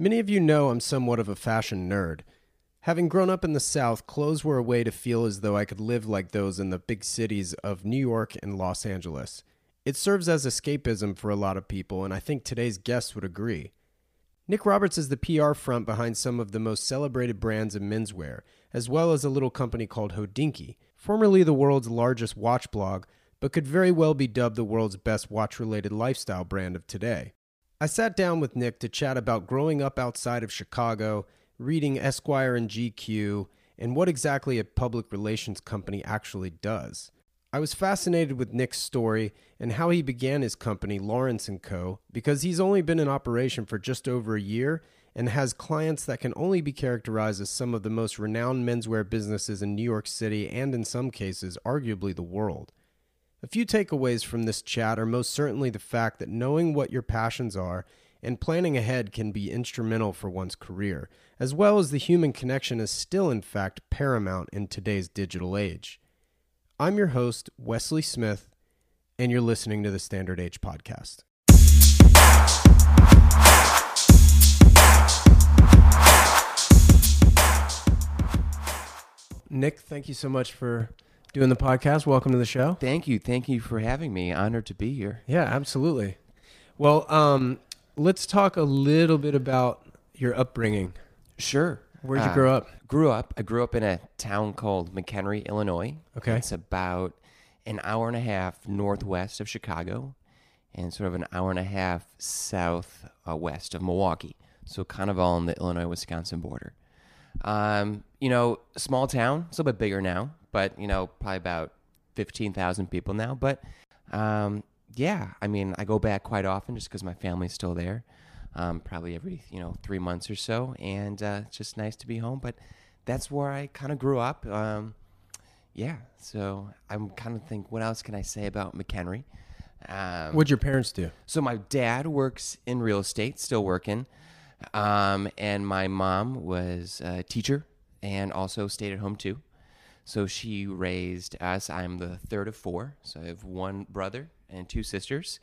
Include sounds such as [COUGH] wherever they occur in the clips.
Many of you know I'm somewhat of a fashion nerd. Having grown up in the South, clothes were a way to feel as though I could live like those in the big cities of New York and Los Angeles. It serves as escapism for a lot of people, and I think today's guests would agree. Nick Roberts is the PR front behind some of the most celebrated brands in menswear, as well as a little company called Hodinkee, formerly the world's largest watch blog, but could very well be dubbed the world's best watch related lifestyle brand of today. I sat down with Nick to chat about growing up outside of Chicago, reading Esquire and GQ, and what exactly a public relations company actually does. I was fascinated with Nick's story and how he began his company Lawrence & Co because he's only been in operation for just over a year and has clients that can only be characterized as some of the most renowned menswear businesses in New York City and in some cases arguably the world. A few takeaways from this chat are most certainly the fact that knowing what your passions are and planning ahead can be instrumental for one's career, as well as the human connection is still, in fact, paramount in today's digital age. I'm your host, Wesley Smith, and you're listening to the Standard Age Podcast. Nick, thank you so much for doing the podcast. Welcome to the show. Thank you. Thank you for having me. Honored to be here. Yeah, absolutely. Well, um, let's talk a little bit about your upbringing. Sure. Where'd you Uh, grow up? Grew up. I grew up in a town called McHenry, Illinois. Okay. It's about an hour and a half northwest of Chicago and sort of an hour and a half south uh, west of Milwaukee. So kind of all on the Illinois Wisconsin border. Um, you know, small town. It's a little bit bigger now, but you know, probably about fifteen thousand people now. But um, yeah, I mean, I go back quite often just because my family's still there. Um, probably every you know three months or so, and uh, it's just nice to be home. But that's where I kind of grew up. Um, yeah, so I'm kind of think, what else can I say about McHenry? Um, What'd your parents do? so my dad works in real estate, still working, um, and my mom was a teacher and also stayed at home too. So she raised us. I'm the third of four, so I have one brother and two sisters,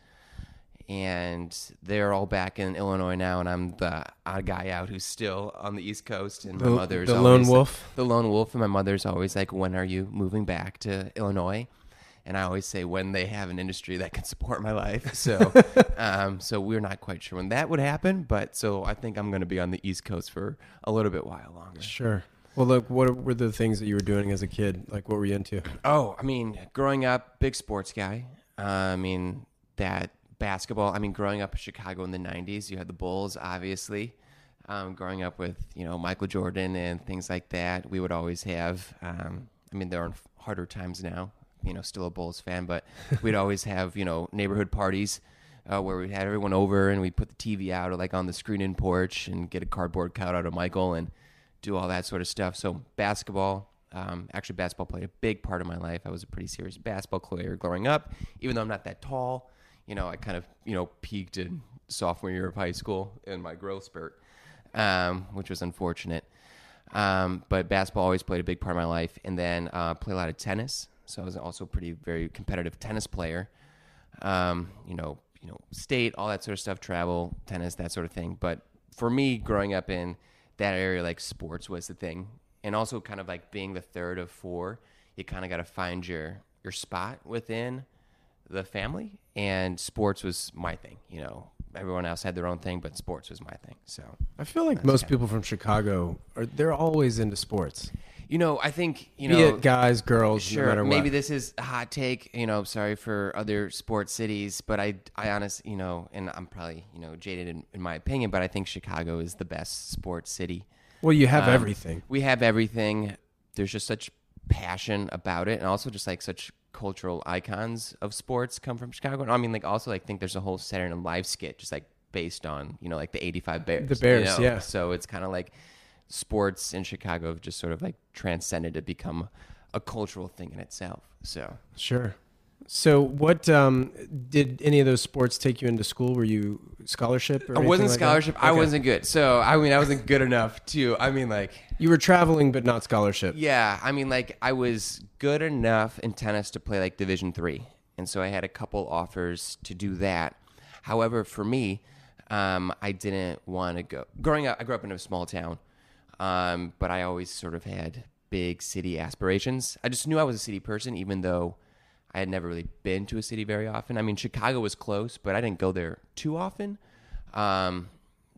and they're all back in Illinois now, and I'm the odd guy out who's still on the East Coast. And my The- mother's the lone wolf? the lone wolf, and my mother's always like, "When are you moving back to Illinois?" And I always say, "When they have an industry that can support my life." So, [LAUGHS] um, so we're not quite sure when that would happen, but so I think I'm going to be on the East Coast for a little bit while longer. Sure. Well, look, what were the things that you were doing as a kid? Like, what were you into? Oh, I mean, growing up, big sports guy. Uh, I mean, that basketball. I mean, growing up in Chicago in the '90s, you had the Bulls, obviously. Um, growing up with you know Michael Jordan and things like that, we would always have. Um, I mean, there are harder times now. You know, still a Bulls fan, but [LAUGHS] we'd always have you know neighborhood parties. Uh, where we'd have everyone over and we'd put the TV out or like on the screen in porch and get a cardboard cutout of Michael and do all that sort of stuff. So basketball, um, actually basketball played a big part of my life. I was a pretty serious basketball player growing up, even though I'm not that tall. You know, I kind of you know peaked in sophomore year of high school in my growth spurt, um, which was unfortunate. Um, but basketball always played a big part of my life, and then uh, play a lot of tennis. So I was also a pretty very competitive tennis player. Um, you know, you know, state, all that sort of stuff, travel, tennis, that sort of thing. But for me, growing up in that area, like sports was the thing, and also kind of like being the third of four, you kind of got to find your your spot within the family, and sports was my thing. You know, everyone else had their own thing, but sports was my thing. So I feel like most people from Chicago are they're always into sports. You know, I think you know, guys, girls, no Sure. what. Maybe this is a hot take. You know, sorry for other sports cities, but I, I honestly, you know, and I'm probably, you know, jaded in, in my opinion, but I think Chicago is the best sports city. well, you have Um, everything. We have everything. There's just such passion about it, and also just like such cultural icons of sports come from Chicago. And I mean, like also like think there's a whole Saturday Night Live skit just like based on you know like the '85 Bears. The Bears, you know? yeah. So it's kind of like sports in Chicago have just sort of like transcended to become a cultural thing in itself. So Sure. So, what um, did any of those sports take you into school? Were you scholarship? Or I wasn't like scholarship. I wasn't good. So I mean, I wasn't good enough to. I mean, like You were traveling, but not scholarship. Yeah, I mean, like I was good enough in tennis to play like Division three, and so I had a couple offers to do that. However, for me, um, I didn't want to go. Growing up, I grew up in a small town, um, but I always sort of had big city aspirations. I just knew I was a city person, even though I had never really been to a city very often. I mean, Chicago was close, but I didn't go there too often. Um,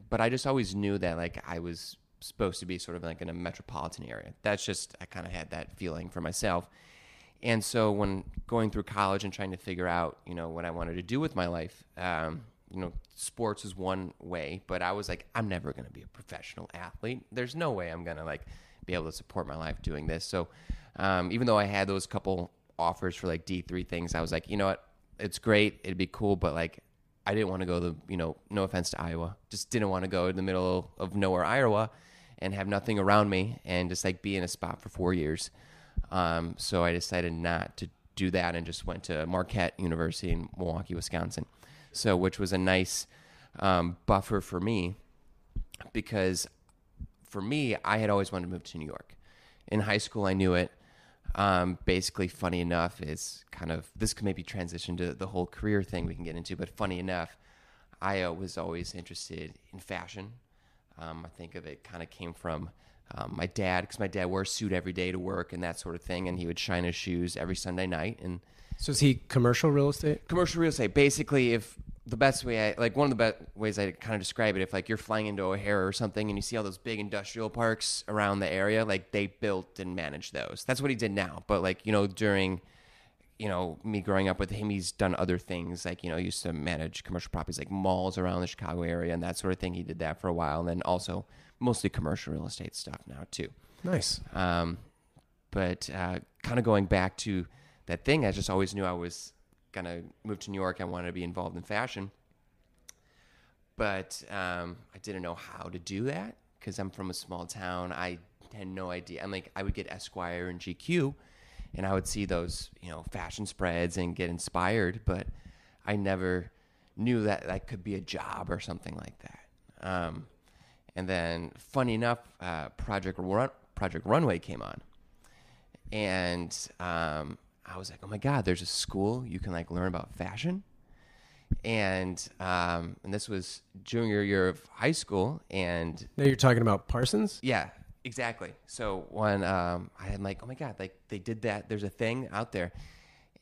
but I just always knew that like I was supposed to be sort of like in a metropolitan area. That's just I kind of had that feeling for myself. And so when going through college and trying to figure out, you know, what I wanted to do with my life, um, you know, sports is one way, but I was like, I'm never going to be a professional athlete. There's no way I'm going to like be able to support my life doing this. So um, even though I had those couple offers for like D3 things, I was like, you know what? It's great. It'd be cool, but like I didn't want to go the, you know, no offense to Iowa, just didn't want to go in the middle of nowhere, Iowa, and have nothing around me and just like be in a spot for four years. Um, so I decided not to do that and just went to Marquette University in Milwaukee, Wisconsin. So, which was a nice um, buffer for me because for me, I had always wanted to move to New York. In high school, I knew it. Um, basically, funny enough, is kind of this could maybe transition to the whole career thing we can get into. But funny enough, I uh, was always interested in fashion. Um, I think of it kind of came from um, my dad because my dad wore a suit every day to work and that sort of thing, and he would shine his shoes every Sunday night. And So is he commercial real estate? commercial real estate, basically, if the best way, I like one of the best ways I kind of describe it, if like you're flying into O'Hare or something and you see all those big industrial parks around the area, like they built and managed those. That's what he did now. But like you know during you know, me growing up with him, he's done other things like, you know, used to manage commercial properties like malls around the Chicago area and that sort of thing. He did that for a while. And then also mostly commercial real estate stuff now, too. Nice. Um, but uh, kind of going back to that thing, I just always knew I was to move to New York. I wanted to be involved in fashion. But um, I didn't know how to do that because I'm from a small town. I had no idea. I'm like, I would get Esquire and GQ and I would see those, you know, fashion spreads and get inspired, but I never knew that that could be a job or something like that. Um, and then, funny enough, uh, Project Run- Project Runway came on, and um, I was like, "Oh my God, there's a school you can like learn about fashion." And um, and this was junior year of high school, and Now you're talking about Parsons? yeah, exactly. So when um, I am like, oh my god, like they did that. There's a thing out there,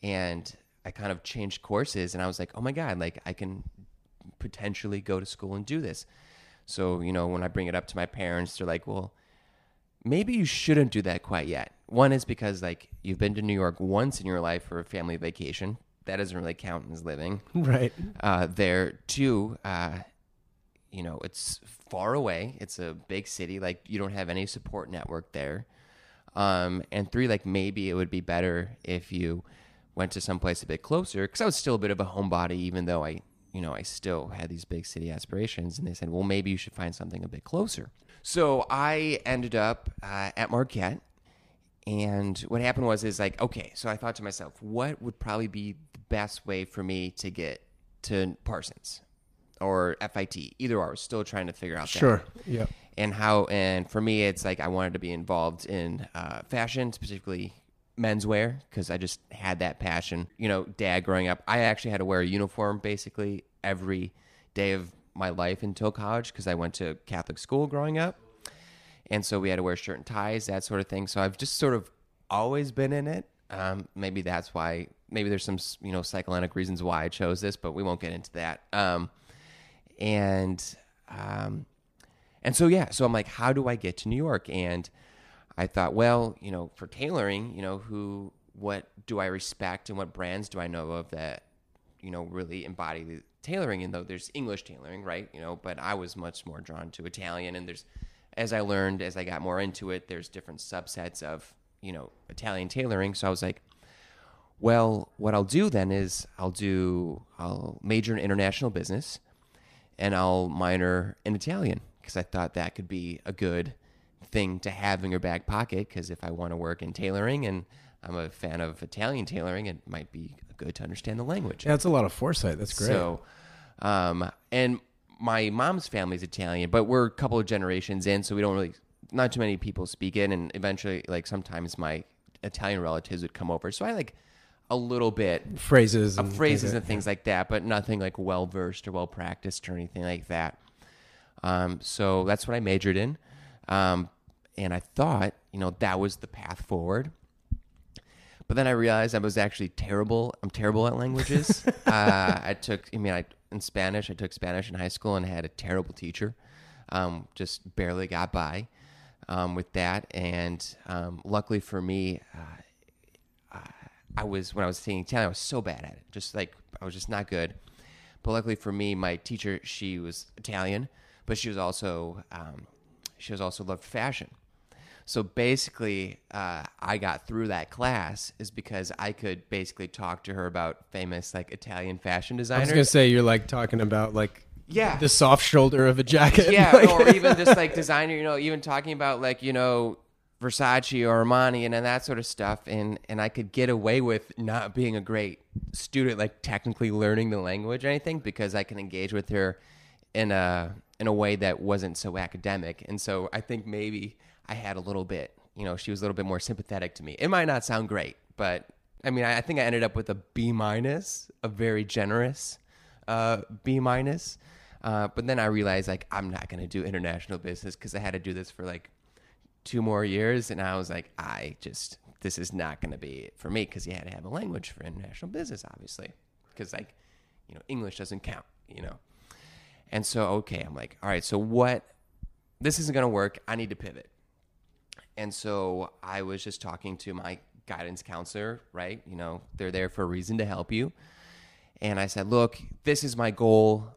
and I kind of changed courses, and I was like, oh my god, like I can potentially go to school and do this. So you know, when I bring it up to my parents, they're like, well, maybe you shouldn't do that quite yet. One is because like you've been to New York once in your life for a family vacation. That doesn't really count as living [LAUGHS] Right. uh, there. Two, uh, you know, it's far away. It's a big city. Like you don't have any support network there. Um, and three, like maybe it would be better if you went to someplace a bit closer because I was still a bit of a homebody, even though I, you know, I still had these big city aspirations. And they said, well, maybe you should find something a bit closer. So I ended up uh, at Marquette. And what happened was, is like, okay, so I thought to myself, what would probably be the best way for me to get to Parsons or FIT? Either or, I was still trying to figure out that Sure. Yep. and how and for me it's like i wanted to be involved in uh, fashion specifically menswear because i just had that passion you know dad growing up i actually had to wear a uniform basically every day of my life until college because i went to catholic school growing up. And so we had to wear shirt and ties that sort of thing. So i've just sort of always been in it. Um, maybe that's why maybe there's some you know psychoanalytic reasons why i chose this but we won't get into that. Um, and um, and so yeah, so I'm like, how do I get to New York? And I thought, well, you know, for tailoring, you know, who, what do I respect, and what brands do I know of that, you know, really embody the tailoring? And though there's English tailoring, right? You know, but I was much more drawn to Italian, and there's, as I learned as I got more into it, there's different subsets of, you know, Italian tailoring. So I was like, well, what I'll do then is I'll do I'll major in international business and I'll minor in Italian because I thought that could be a good thing to have in your back pocket because if I want to work in tailoring and I'm a fan of Italian tailoring, it might be good to understand the language. Yeah, that's a lot of foresight. That's great. So, um, and my mom's family's Italian, but we're a couple of generations in, so we don't really, not too many people speak it. And eventually, like sometimes my Italian relatives would come over. So I like, a little bit phrases, and phrases and things like that, but nothing like well versed or well practiced or anything like that. Um, so that's what I majored in, um, and I thought you know that was the path forward. But then I realized I was actually terrible. I'm terrible at languages. [LAUGHS] uh, I took, I mean, I in Spanish. I took Spanish in high school and had a terrible teacher. Um, just barely got by um, with that. And um, luckily for me, uh, I was when I was taking Italian, I was so bad at it. Just like I was just not good. But luckily for me, my teacher, she was Italian, but she was also um, she was also loved fashion. So basically, uh, I got through that class is because I could basically talk to her about famous like Italian fashion I was designers. gonna say you're like talking about like Yeah. the soft shoulder of a jacket. yeah, [LAUGHS] Like- or even just like designer, you know, even talking about like you know Versace or Armani and, and that sort of stuff, and and I could get away with not being a great student, like technically learning the language or anything, because I can engage with her in a in a way that wasn't so academic, and so I think maybe I had a little bit, you know, she was a little bit more sympathetic to me. It might not sound great, but I mean, I, I think I ended up with a B minus, a very generous uh, B minus. Uh, but then I realized like I'm not to do international business because I had to do this for like two more years, and I was like, I just this is not to be for me because you had to have a language for international business, obviously, because like you know English doesn't count, you know. And so okay, I'm like, all right, so what? This isn't to work. I need to pivot. And so I was just talking to my guidance counselor, right? You know, they're there for a reason to help you. And I said, look, this is my goal.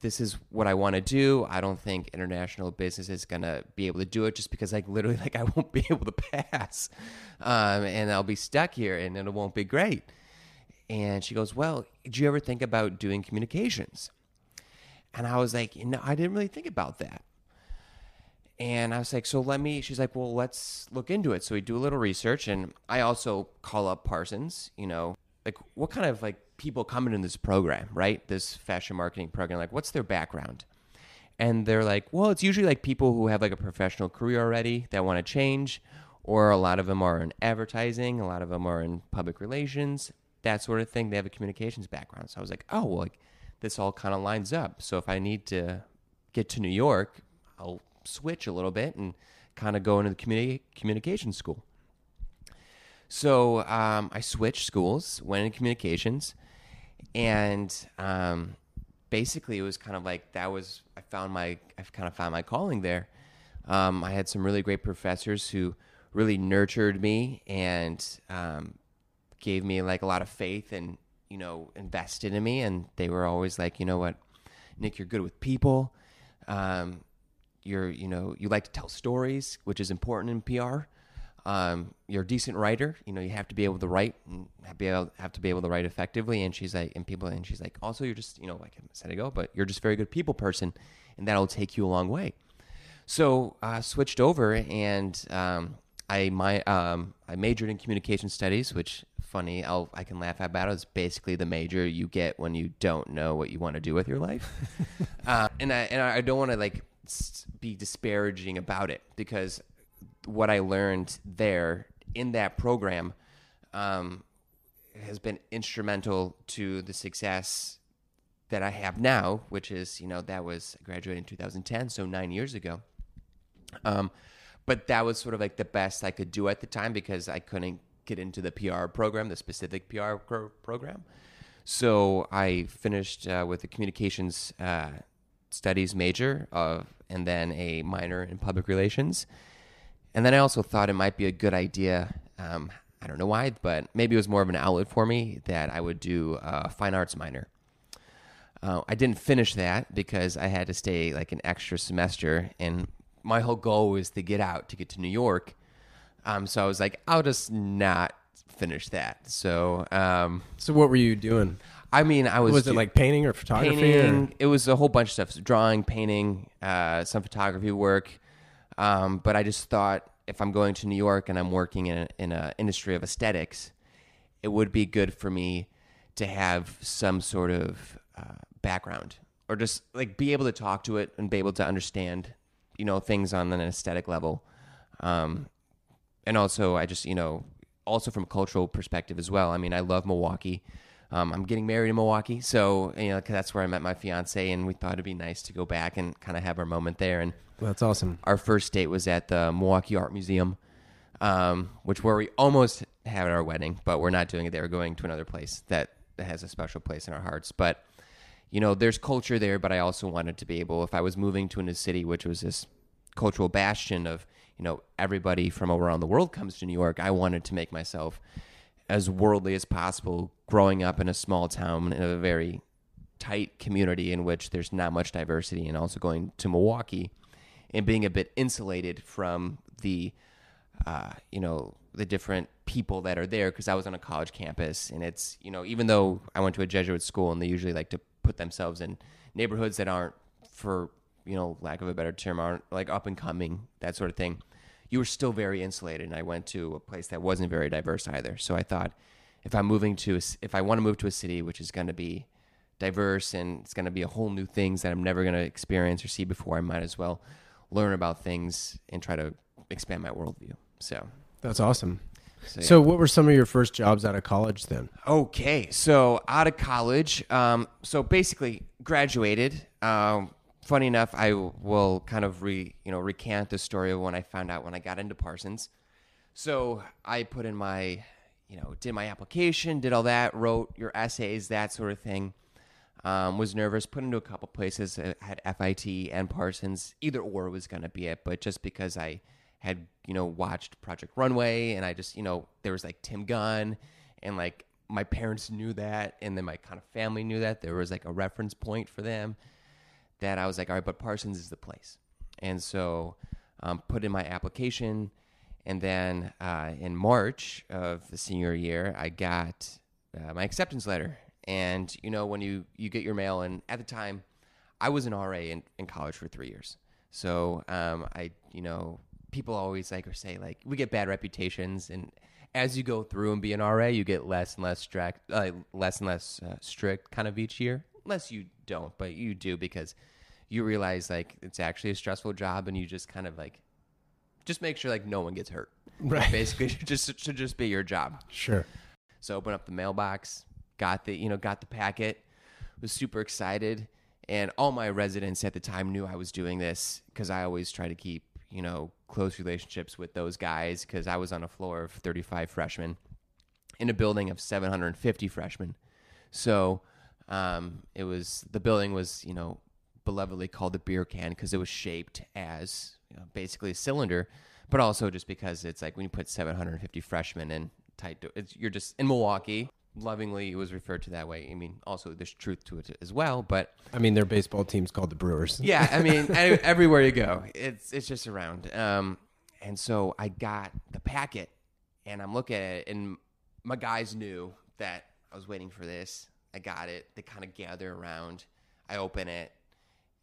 This is what I want to do. I don't think international business is going to be able to do it just because, like, literally, [LAUGHS] like, I won't be able to pass. Um, and I'll be stuck here and it won't be great. And she goes, well, did you ever think about doing communications? And I was like, no, I didn't really think about that. And I was like, so let me, she's like, well, let's look into it. So we do a little research. And I also call up Parsons, you know, like what kind of like people come into this program, right? This fashion marketing program, like what's their background? And they're like, well, it's usually like people who have like a professional career already that want to change, or a lot of them are in advertising, a lot of them are in public relations, that sort of thing. They have a communications background. So I was like, oh, well, like this all kind of lines up. So if I need to get to New York, I'll switch a little bit and kind of go into the communi- communication school. So um, I switched schools, went into communications, and um, basically it was kind of like that was I found my I kind of found my calling there. Um, I had some really great professors who really nurtured me and um, gave me like a lot of faith and you know invested in me, and they were always like, you know what, Nick, you're good with people. Um, you're you know you like to tell stories, which is important in PR. Um, you're a decent writer. You know, you have to be able to write and have, be able, have to be able to write effectively. And she's like, and people, and she's like, also, you're just, you know, like I said ago, but you're just very good people person, and that'll take you a long way. So I switched over, and um, I my um, I majored in communication studies, which funny, I'll I can laugh about it. It's basically the major you get when you don't know what you want to do with your life. [LAUGHS] uh, and I and I don't want to like be disparaging about it because what I learned there in that program um, has been instrumental to the success that I have now, which is, you know, that was I graduated in 2010, so nine years ago. Um, but that was sort of like the best I could do at the time because I couldn't get into the PR program, the specific PR pro- program. So I finished uh, with a communications uh, studies major of, and then a minor in public relations. And then I also thought it might be a good idea. Um, I don't know why, but maybe it was more of an outlet for me that I would do a fine arts minor. Uh, I didn't finish that because I had to stay like an extra semester, and my whole goal was to get out to get to New York. Um, so I was like, I'll just not finish that. So um, So what were you doing? I mean, I was Was it like painting or photography? painting. Or? It was a whole bunch of stuff: drawing, painting, uh, some photography work. Um, but I just thought if I'm going to New York and I'm working in a, in a industry of aesthetics, it would be good for me to have some sort of uh, background or just like be able to talk to it and be able to understand, you know, things on an aesthetic level. Um, and also, I just you know also from a cultural perspective as well. I mean, I love Milwaukee. Um, I'm getting married in Milwaukee, so you know that's where I met my fiance, and we thought it'd be nice to go back and kind of have our moment there. And well, That's awesome. our first date was at the Milwaukee Art Museum, um, which where we almost had our wedding, but we're not doing it there. We're going to another place that, that has a special place in our hearts. But you know, there's culture there, but I also wanted to be able, if I was moving to a new city, which was this cultural bastion of you know everybody from around the world comes to New York, I wanted to make myself as worldly as possible. Growing up in a small town in a very tight community in which there's not much diversity, and also going to Milwaukee and being a bit insulated from the uh, you know the different people that are there because I was on a college campus and it's you know even though I went to a Jesuit school and they usually like to put themselves in neighborhoods that aren't for you know lack of a better term aren't like up and coming that sort of thing you were still very insulated and I went to a place that wasn't very diverse either so I thought if I'm moving to a, if I want to move to a city which is going to be diverse and it's going to be a whole new things that I'm never going to experience or see before I might as well learn about things and try to expand my worldview so That's awesome. so, So, what were some of your first jobs out of college then? Okay, so out of college, um, so basically graduated. Um, funny enough, I will kind of re you know recant the story of when I found out when I got into Parsons. So I put in my, you know, did my application, did all that, wrote your essays, that sort of thing. Um, was nervous, put into a couple places, uh, had FIT and Parsons. Either or was going to be it, but just because I had, you know, watched Project Runway and I just, you know, there was like Tim Gunn and like my parents knew that and then my kind of family knew that. There was like a reference point for them that I was like, all right, but Parsons is the place. And so um, put in my application. And then uh, in March of the senior year, I got uh, my acceptance letter. And, you know, when you, you get your mail, and at the time, I was an RA in, in college for three years. So um, I, you know, people always like or say like we get bad reputations, and as you go through and be an RA, you get less and less strict, uh, less and less uh, strict kind of each year. Unless you don't, but you do because you realize like it's actually a stressful job, and you just kind of like just make sure like no one gets hurt. [LAUGHS] Right. Basically, [LAUGHS] just should just be your job. Sure. So open up the mailbox, got the you know got the packet, was super excited, and all my residents at the time knew I was doing this because I always try to keep you know close relationships with those guys because I was on a floor of 35 freshmen in a building of 750 freshmen. So um, it was the building was you know belovedly called the beer can because it was shaped as you know, basically a cylinder, but also just because it's like when you put 750 freshmen in tight, do- it's, you're just in Milwaukee. Lovingly, it was referred to that way. I mean, also there's truth to it as well, but I mean, their baseball team's called the Brewers. [LAUGHS] yeah, I mean, [LAUGHS] everywhere you go, it's it's just around. Um, and so I got the packet, and I'm looking at it, and my guys knew that I was waiting for this. I got it. They kind of gather around. I open it,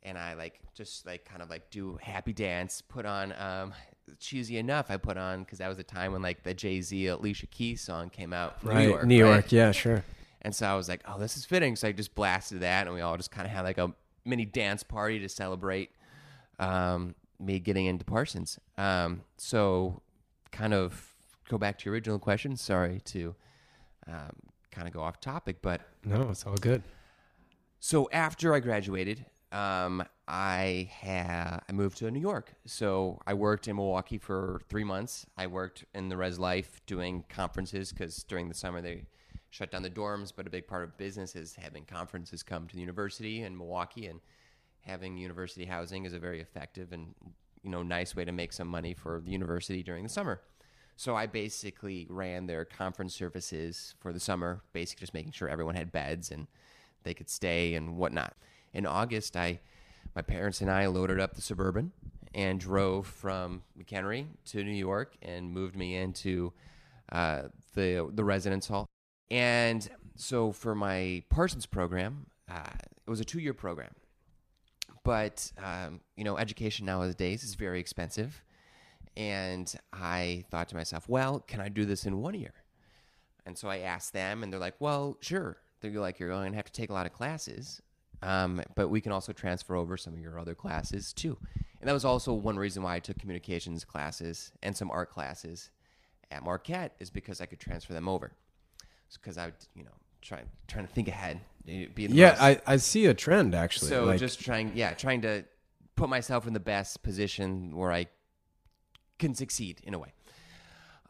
and I like just like kind of like do happy dance. Put on um, cheesy enough. I put on because that was the time when like the Jay Z Alicia Keys song came out. from Right. New York. New York. Yeah, sure. And so I was like, oh, this is fitting. So I just blasted that, and we all just kind of had like a mini dance party to celebrate um, me getting into Parsons. Um, so, kind of go back to your original question. Sorry to um, kind of go off topic, but No, it's all good. so after I graduated, um, I had I moved to New York. So I worked in Milwaukee for three months. I worked in the Res Life doing conferences because during the summer they shut down the dorms. But a big part of business is having conferences come to the university in Milwaukee, and having university housing is a very effective and you know nice way to make some money for the university during the summer. So I basically ran their conference services for the summer, basically just making sure everyone had beds and they could stay and whatnot. In August, I, my parents and I loaded up the suburban and drove from McHenry to New York and moved me into uh, the the residence hall. And so for my Parsons program, uh, it was a two year program. But um, you know, education nowadays is very expensive, and I thought to myself, well, can I do this in one year? And so I asked them, and they're like, well, sure. They're like, you're going to have to take a lot of classes, um, but we can also transfer over some of your other classes too. And that was also one reason why I took communications classes and some art classes at Marquette is because I could transfer them over. Because I would, you know, trying trying to think ahead. Be the Yeah, most- I, I see a trend actually. so like, just trying, yeah, trying to put myself in the best position where I can succeed in a way.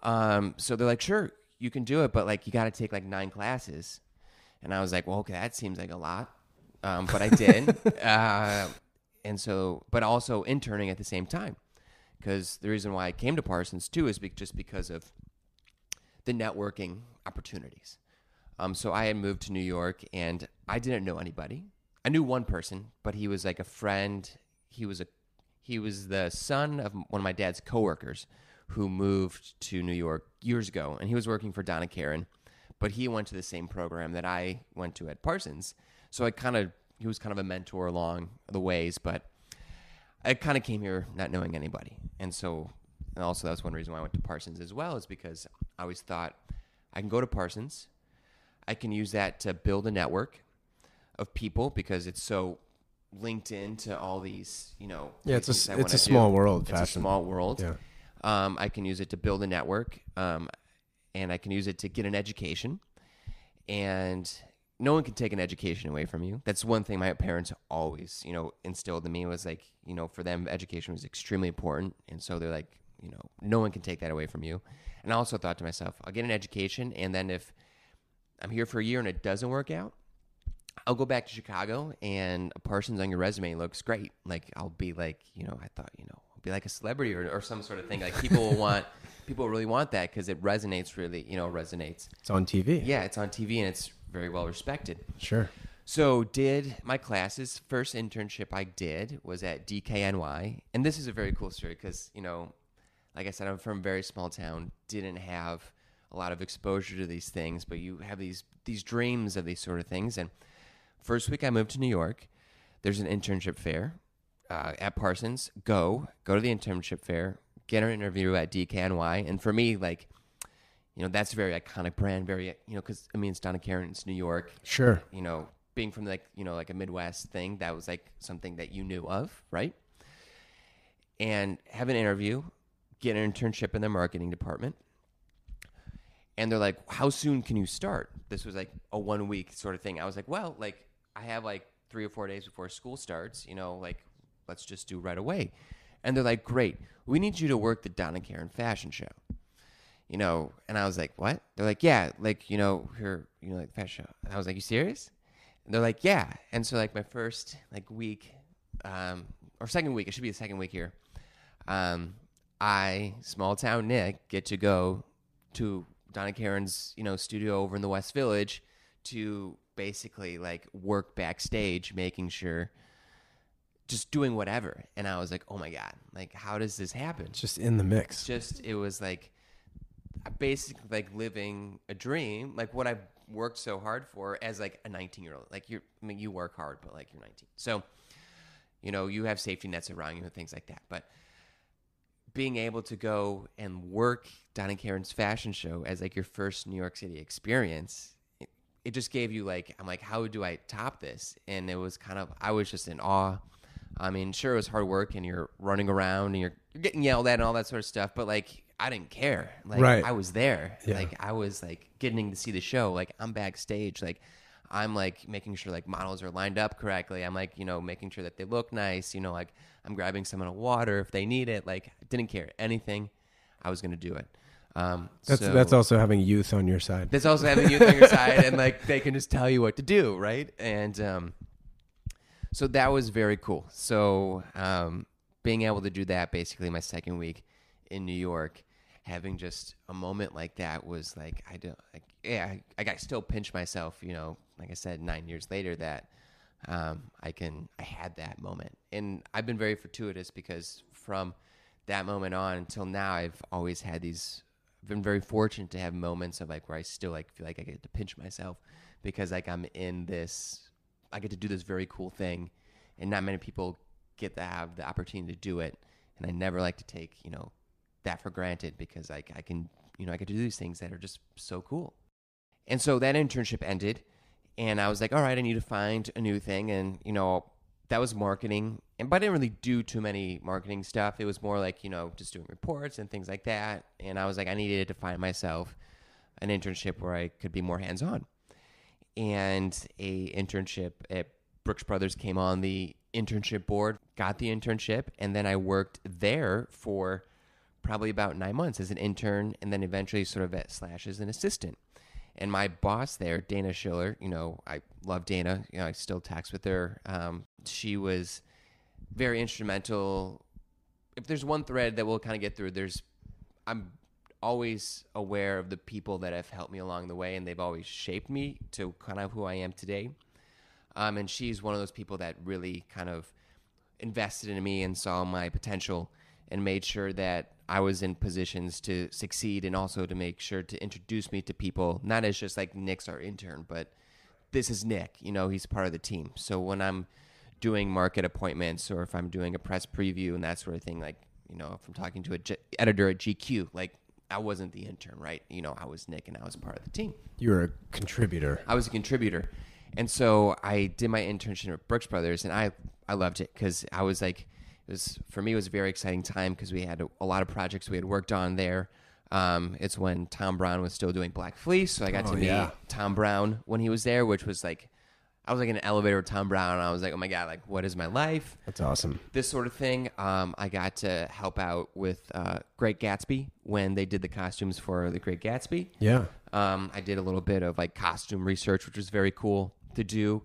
Um, so they're like, sure, you can do it, but like you got to take like nine classes, and I was like, well, okay, that seems like a lot, um, but I did, [LAUGHS] uh, and so, but also interning at the same time, because the reason why I came to Parsons too is be- just because of the networking opportunities. Um, so I had moved to New York and I didn't know anybody. I knew one person, but he was like a friend. He was a he was the son of one of my dad's coworkers who moved to New York years ago, and he was working for Donna Karan, but he went to the same program that I went to at Parsons. So I kind of he was kind of a mentor along the ways, but I kind of came here not knowing anybody, and so and also that's one reason why I went to Parsons as well is because I always thought I can go to Parsons, I can use that to build a network of people because it's so linked into all these, you know. Yeah, it's a it's a small do. world, It's a small world. Yeah. Um, I can use it to build a network, um, and I can use it to get an education. And no one can take an education away from you. That's one thing my parents always, you know, instilled in me was like, you know, for them, education was extremely important. And so they're like, you know, no one can take that away from you. And I also thought to myself, I'll get an education, and then if I'm here for a year and it doesn't work out, I'll go back to Chicago and a Parsons on your resume looks great. Like I'll be like, you know, I thought, you know, I'll be like a celebrity or, or some sort of thing. Like people will want, [LAUGHS] people really want that because it resonates really, you know, resonates. it's on TV. Yeah, it's on TV and it's very well respected. Sure. So did my classes. First internship I did was at DKNY, and this is a very cool story because you know, like I said, I'm from a very small town. Didn't have a lot of exposure to these things, but you have these these dreams of these sort of things. And first week I moved to New York. There's an internship fair uh, at Parsons. Go go to the internship fair. Get an interview at DKNY, and for me, like. You know that's a very iconic brand. Very you know because I mean it's Donna Karan, it's New York Sure. you know, being from like, you know, like a Midwest thing, that was like something that you knew of, right? And have an interview, get an internship in the marketing department. And they're like, How soon can you start? This was like a one week sort of thing. I was like, Well, like, I have like three or four days before school starts, you know, like, let's just do right away. And they're like, Great, we need you to work the Donna Karan fashion show you know, and I was like, what? They're like, yeah, like, you know, her, you know, like fashion show. And I was like, you serious? And they're like, yeah. And so like my first like week, um, or second week, it should be the second week here. Um, I, small town Nick, get to go to Donna Karan's, you know, studio over in the West Village to basically like work backstage, making sure just doing whatever. And I was like, oh my God, like, how does this happen? Just in the mix. just it was like basically like living a dream like what i've worked so hard for as like a 19 year old like you're i mean you work hard but like you're 19 so you know you have safety nets around you and things like that but being able to go and work Donna Karan's fashion show as like your first New York City experience, it, it just gave you like I'm like, how do I top this? And it was kind of I was just in awe. I mean, sure it was hard work and you're running around and you're, you're getting yelled at and all that sort of stuff, but like I didn't care. Like Right. I was there. Yeah. Like I was like getting to see the show. Like I'm backstage. Like I'm like making sure like models are lined up correctly. I'm like, you know, making sure that they look nice. You know, like I'm grabbing someone a water if they need it. Like I didn't care anything. I was gonna do it. Um, That's so- that's also having youth on your side. that's also having youth on your side and like they can just tell you what to do, right? And um, so that was very cool. So um, being able to do that basically my second week in New York, having just a moment like that was like I don't like yeah I, I still pinch myself, you know, like I said nine years later that um, I can I had that moment, and I've been very fortuitous because from that moment on until now I've always had these. I've been very fortunate to have moments of like where I still like feel like I get to pinch myself because like I'm in this I get to do this very cool thing, and not many people get to have the opportunity to do it. And I never like to take you know that for granted because like I can you know I get to do these things that are just so cool. And so that internship ended, and I was like, all right, I need to find a new thing, and you know that was marketing, and but I didn't really do too many marketing stuff. It was more like you know just doing reports and things like that. And I was like, I needed to find myself an internship where I could be more hands on. And a internship at Brooks Brothers came on the internship board, got the internship, and then I worked there for probably about nine months as an intern, and then eventually sort of at slash as an assistant. And my boss there, Dana Schiller, you know, I love Dana. You know, I still text with her. Um, she was very instrumental. If there's one thread that we'll kind of get through, there's I'm always aware of the people that have helped me along the way, and they've always shaped me to kind of who I am today. Um, and she's one of those people that really kind of invested in me and saw my potential and made sure that I was in positions to succeed and also to make sure to introduce me to people, not as just like Nick's our intern, but this is Nick. You know, he's part of the team. So when I'm doing market appointments or if I'm doing a press preview and that sort of thing, like, you know, if I'm talking to a G- editor at GQ, like I wasn't the intern, right? You know, I was Nick and I was part of the team. You were a contributor. I was a contributor. And so I did my internship at Brooks Brothers and I, I loved it because I was like, it was for me it was a very exciting time because we had a, a, lot of projects we had worked on there. Um, it's when Thom Browne was still doing Black Fleece, so I got Oh, to meet yeah. Thom Browne when he was there, which was like I was like in an elevator with Thom Browne, and I was like, oh my god, like what is my life? That's awesome. This sort of thing. Um, I got to help out with uh, Great Gatsby when they did the costumes for the Great Gatsby. Yeah. Um, I did a little bit of like costume research, which was very cool to do.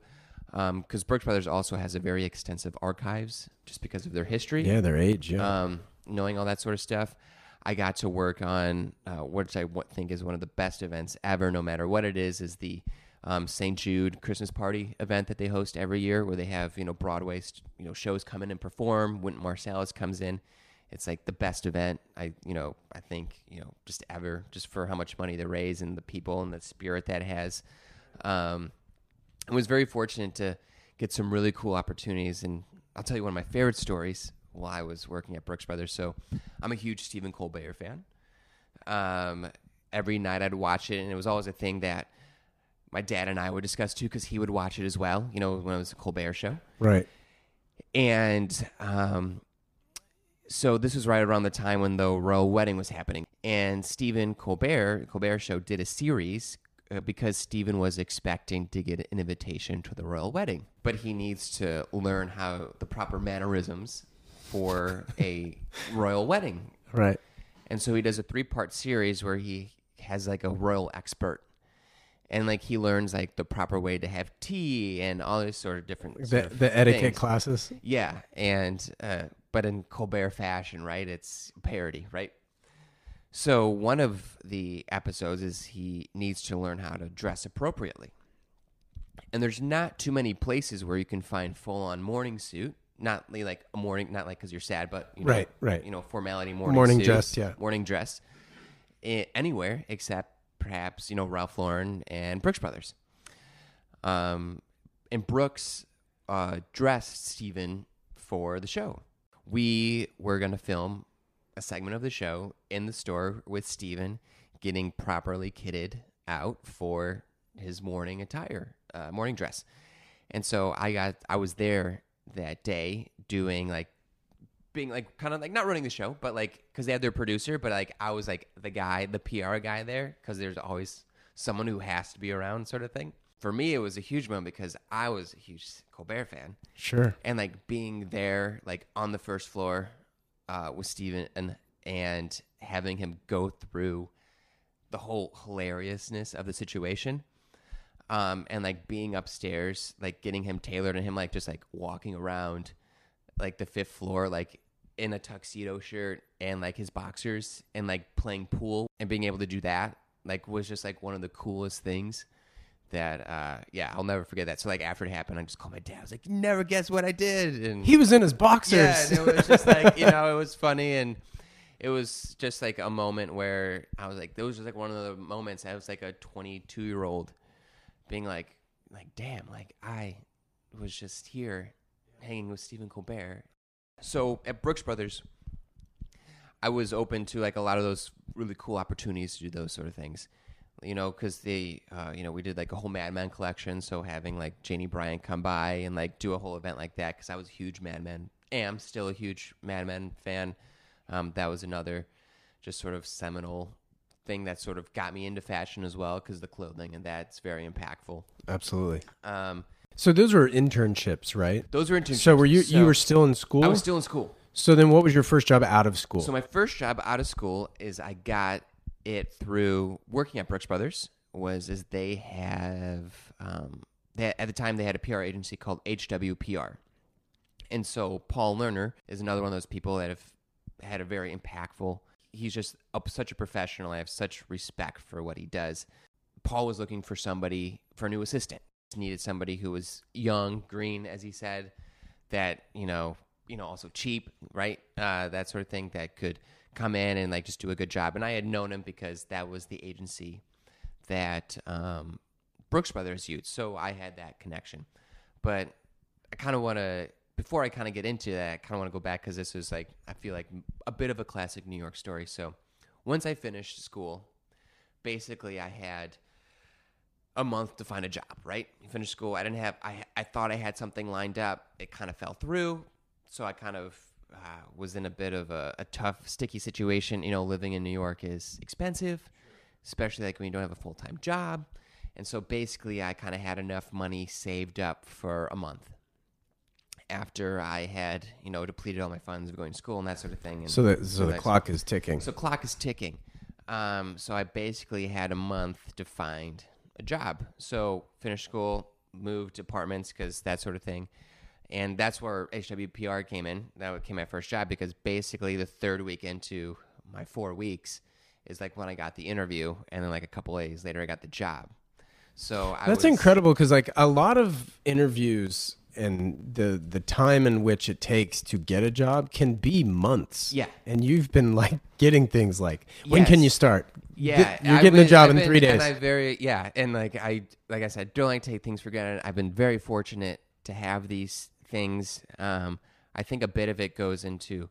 Because Brooks Brothers also has a very extensive archives just because of their history Yeah, their age. Yeah. um, knowing all that sort of stuff. I got to work on uh, which I think is one of the best events ever, no matter what it is, is the um, St. Jude Christmas party event that they host every year, where they have you know Broadway st- you know shows come in and perform. Wynton Marsalis comes in. It's like the best event I you know I think you know just ever, just for how much money they raise and the people and the spirit that has. Um, I was very fortunate to get some really cool opportunities. And I'll tell you one of my favorite stories while I was working at Brooks Brothers. So I'm a huge Stephen Colbert fan. Um, every night I'd watch it, and it was always a thing that my dad and I would discuss too, because he would watch it as well, you know, when it was a Colbert show. right. And um, so this was right around the time when the royal wedding was happening. And Stephen Colbert, Colbert Show, did a series because Stephen was expecting to get an invitation to the royal wedding, but he needs to learn how the proper mannerisms for a [LAUGHS] royal wedding. Right. And so he does a three part series where he has like a royal expert. And like he learns like the proper way to have tea and all these sort of different The, sort of the etiquette classes. Yeah, and uh, but in Colbert fashion, right? It's parody, right? So one of the episodes is he needs to learn how to dress appropriately, and there's not too many places where you can find full-on morning suit. Not like a morning, not like because you're sad, but you know, Right, right. You know, formality morning Morning suit, dress, yeah. morning dress, eh, anywhere except perhaps you know Ralph Lauren and Brooks Brothers. Um, and Brooks uh, dressed Stephen for the show. We were going to film a segment of the show in the store with Stephen getting properly kitted out for his morning attire, uh, morning dress. And so I got, I was there that day doing like, being like kind of like not running the show, but like because they had their producer, but like I was like the guy, the PR guy there because there's always someone who has to be around, sort of thing. For me, it was a huge moment because I was a huge Colbert fan, Sure. and like being there, like on the first floor uh, with Stephen and and having him go through the whole hilariousness of the situation. Um, and like being upstairs, like getting him tailored and him like just like walking around like the fifth floor, like in a tuxedo shirt and like his boxers and like playing pool and being able to do that like was just like one of the coolest things that uh yeah i'll never forget that. So like after it happened i just called my dad. I was like you never guess what i did. And He was in his boxers. yeah and it was just like you know it was [LAUGHS] funny. And it was just like a moment where i was like those was like one of the moments. I was like a 22 year old being like like damn like i was just here hanging with stephen colbert. So at brooks brothers i was open to like a lot of those really cool opportunities to do those sort of things you know, because they, uh, you know, we did like a whole Mad Men collection. So having like Janie Bryant come by and like do a whole event like that, because I was a huge Mad Men, am still a huge Mad Men fan. Um, that was another just sort of seminal thing that sort of got me into fashion as well, because the clothing and that's very impactful. Absolutely. Um, So those were internships, right? those were internships. So were you you were still in school? I was still in school. so then what was your first job out of school? So my first job out of school is I got it through working at Brooks Brothers. Was is they have um, they, at the time they had a PR agency called HWPR, and so Paul Lerner is another one of those people that have had a very impactful. He's just a, such a professional. I have such respect for what he does. Paul was looking for somebody for a new assistant. He needed somebody who was young, green, as he said, that you know, you know, also cheap, right? Uh, that sort of thing that could come in and like just do a good job. And I had known him because that was the agency that um, Brooks Brothers used, so I had that connection. But I kind of want to before I kind of get into that, I kind of want to go back because this is like I feel like a bit of a classic New York story. So once I finished school, basically I had a month to find a job. Right, finished school. I didn't have. I I thought I had something lined up. It kind of fell through. So I kind of uh, was in a bit of a, a tough, sticky situation. You know, living in New York is expensive, especially like when you don't have a full time job. And so basically, I kind of had enough money saved up for a month after I had, you know, depleted all my funds of going to school and that sort of thing. And so the so the clock is ticking. so clock is ticking. Um, so I basically had a month to find a job. So finished school, moved apartments because that sort of thing, and that's where HWPR came in. That became my first job because basically the third week into my four weeks is like when I got the interview, and then like a couple days later I got the job. So I That's was, incredible because like a lot of interviews and the the time in which it takes to get a job can be months. Yeah. and you've been like getting things like when can you start? Yeah, you're getting a job I've in been- three days. And I very yeah, and like I like I said, don't like to take things for granted. I've been very fortunate to have these things. Um, I think a bit of it goes into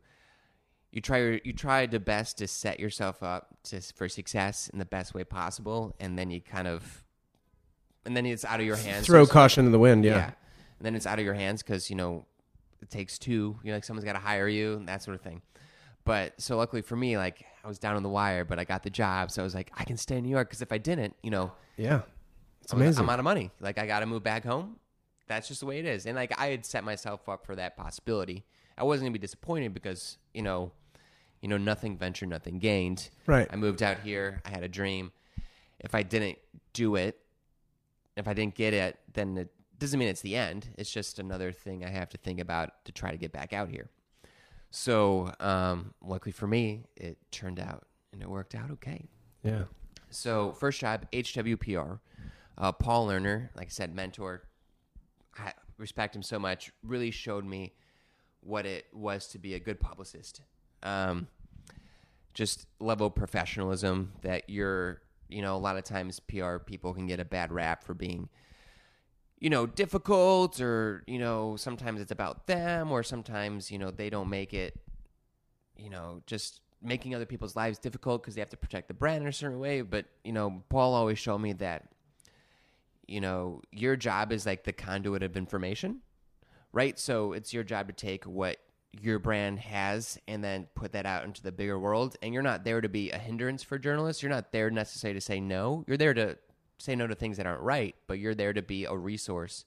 you try you try the best to set yourself up to for success in the best way possible, and then you kind of and then it's out of your hands. Throw So- caution to the wind. yeah. Yeah. And then it's out of your hands because, you know, it takes two. You know, like someone's got to hire you and that sort of thing. But so luckily for me, like I was down on the wire, but I got the job. So I was like, I can stay in New York because if I didn't, you know, Yeah. It's amazing. I'm out of money. Like I got to move back home. That's just the way it is. And like I had set myself up for that possibility. I wasn't gonna be disappointed because you know, you know, nothing ventured, nothing gained. Right. I moved out here. I had a dream. If I didn't do it, if I didn't get it, then it doesn't mean it's the end. It's just another thing I have to think about to try to get back out here. So, um, luckily for me, it turned out and it worked out okay. yeah. So first job, HWPR. Uh, Paul Lerner, like I said, mentor. I respect him so much. Really showed me what it was to be a good publicist. Um, just level of professionalism that you're, you know, a lot of times PR people can get a bad rap for being, you know, difficult or, you know, sometimes it's about them or sometimes, you know, they don't make it you know, just making other people's lives difficult because they have to protect the brand in a certain way. But, you know, Paul always showed me that, you know, your job is like the conduit of information, right? So it's your job to take what your brand has and then put that out into the bigger world. And you're not there to be a hindrance for journalists. You're not there necessarily to say no. You're there to say no to things that aren't right, but you're there to be a resource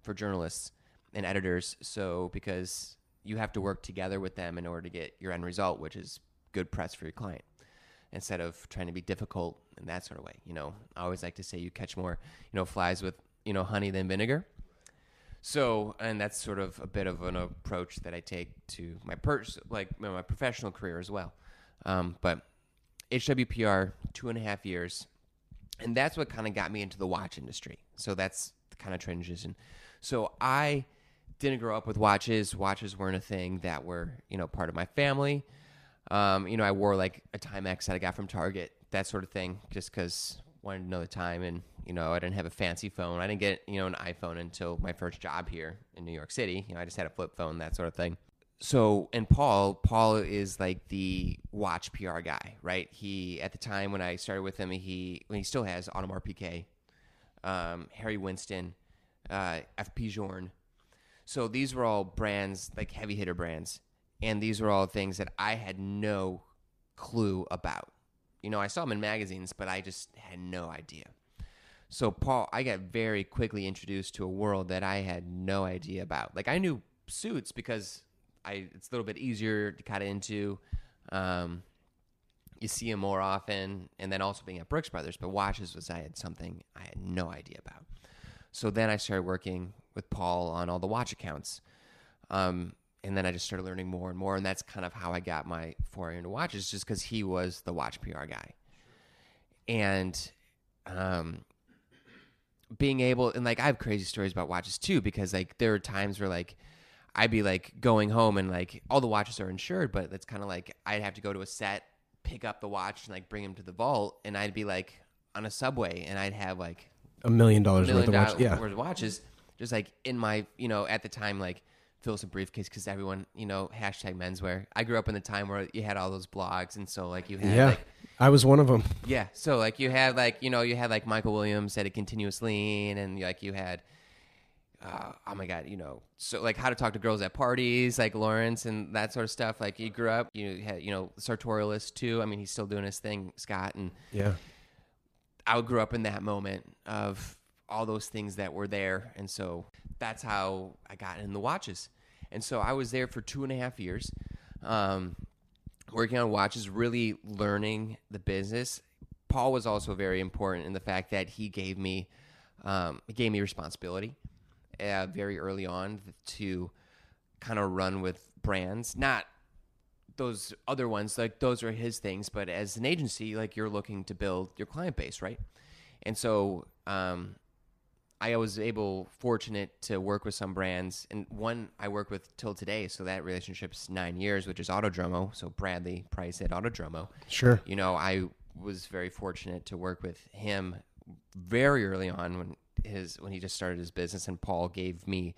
for journalists and editors. So because you have to work together with them in order to get your end result, which is good press for your client, instead of trying to be difficult in that sort of way. You know, I always like to say you catch more, you know, flies with you know honey than vinegar. So, and that's sort of a bit of an approach that I take to my pers- like you know, my professional career as well. Um, but HWPR, two and a half years, and that's what kind of got me into the watch industry. So that's the kind of transition. So I didn't grow up with watches. Watches weren't a thing that were you know part of my family. Um, you know, I wore like a Timex that I got from Target, that sort of thing, just because wanted to know the time. And you know, I didn't have a fancy phone. I didn't get you know an iPhone until my first job here in New York City. You know, I just had a flip phone, that sort of thing. so and Paul, Paul is like the watch PR guy, right? He at the time when I started with him, he when he still has Audemars Piguet, um, Harry Winston, uh, FP Journe. So these were all brands like heavy hitter brands, and these were all things that I had no clue about. You know, I saw them in magazines, but I just had no idea. So Paul, I got very quickly introduced to a world that I had no idea about. Like I knew suits because I it's a little bit easier to cut into. Um, you see them more often, and then also being at Brooks Brothers. But watches was I had something I had no idea about. So then I started working with Paul on all the watch accounts, um, and then I just started learning more and more, and that's kind of how I got my foray into watches, just because he was the watch PR guy, and um, being able and like I have crazy stories about watches too, because like there are times where like I'd be like going home and like all the watches are insured, but it's kind of like I'd have to go to a set, pick up the watch, and like bring him to the vault, and I'd be like on a subway, and I'd have like A million dollars worth of. Yeah. worth of watches, just like in my you know at the time like Filson briefcase because everyone you know hashtag menswear. I grew up in the time where you had all those blogs, and so like you had Yeah. like I was one of them. yeah, so like you had like you know you had like Michael Williams at a continuous lean, and like you had, uh, oh my god, you know, so like how to talk to girls at parties, like Lawrence and that sort of stuff. Like you grew up, you had you know sartorialist too. I mean, he's still doing his thing, Scott, and Yeah. I grew up in that moment of all those things that were there, and so that's how I got in the watches. And so I was there for two and a half years, um, working on watches, really learning the business. Paul was also very important in the fact that he gave me um, gave me responsibility uh, very early on to kind of run with brands, not those other ones like those are his things but as an agency like you're looking to build your client base right and so um, i was able fortunate to work with some brands and one i work with till today so that relationship's nine years which is autodromo. So bradley price at autodromo. Sure. you know i was very fortunate to work with him very early on when his when he just started his business and paul gave me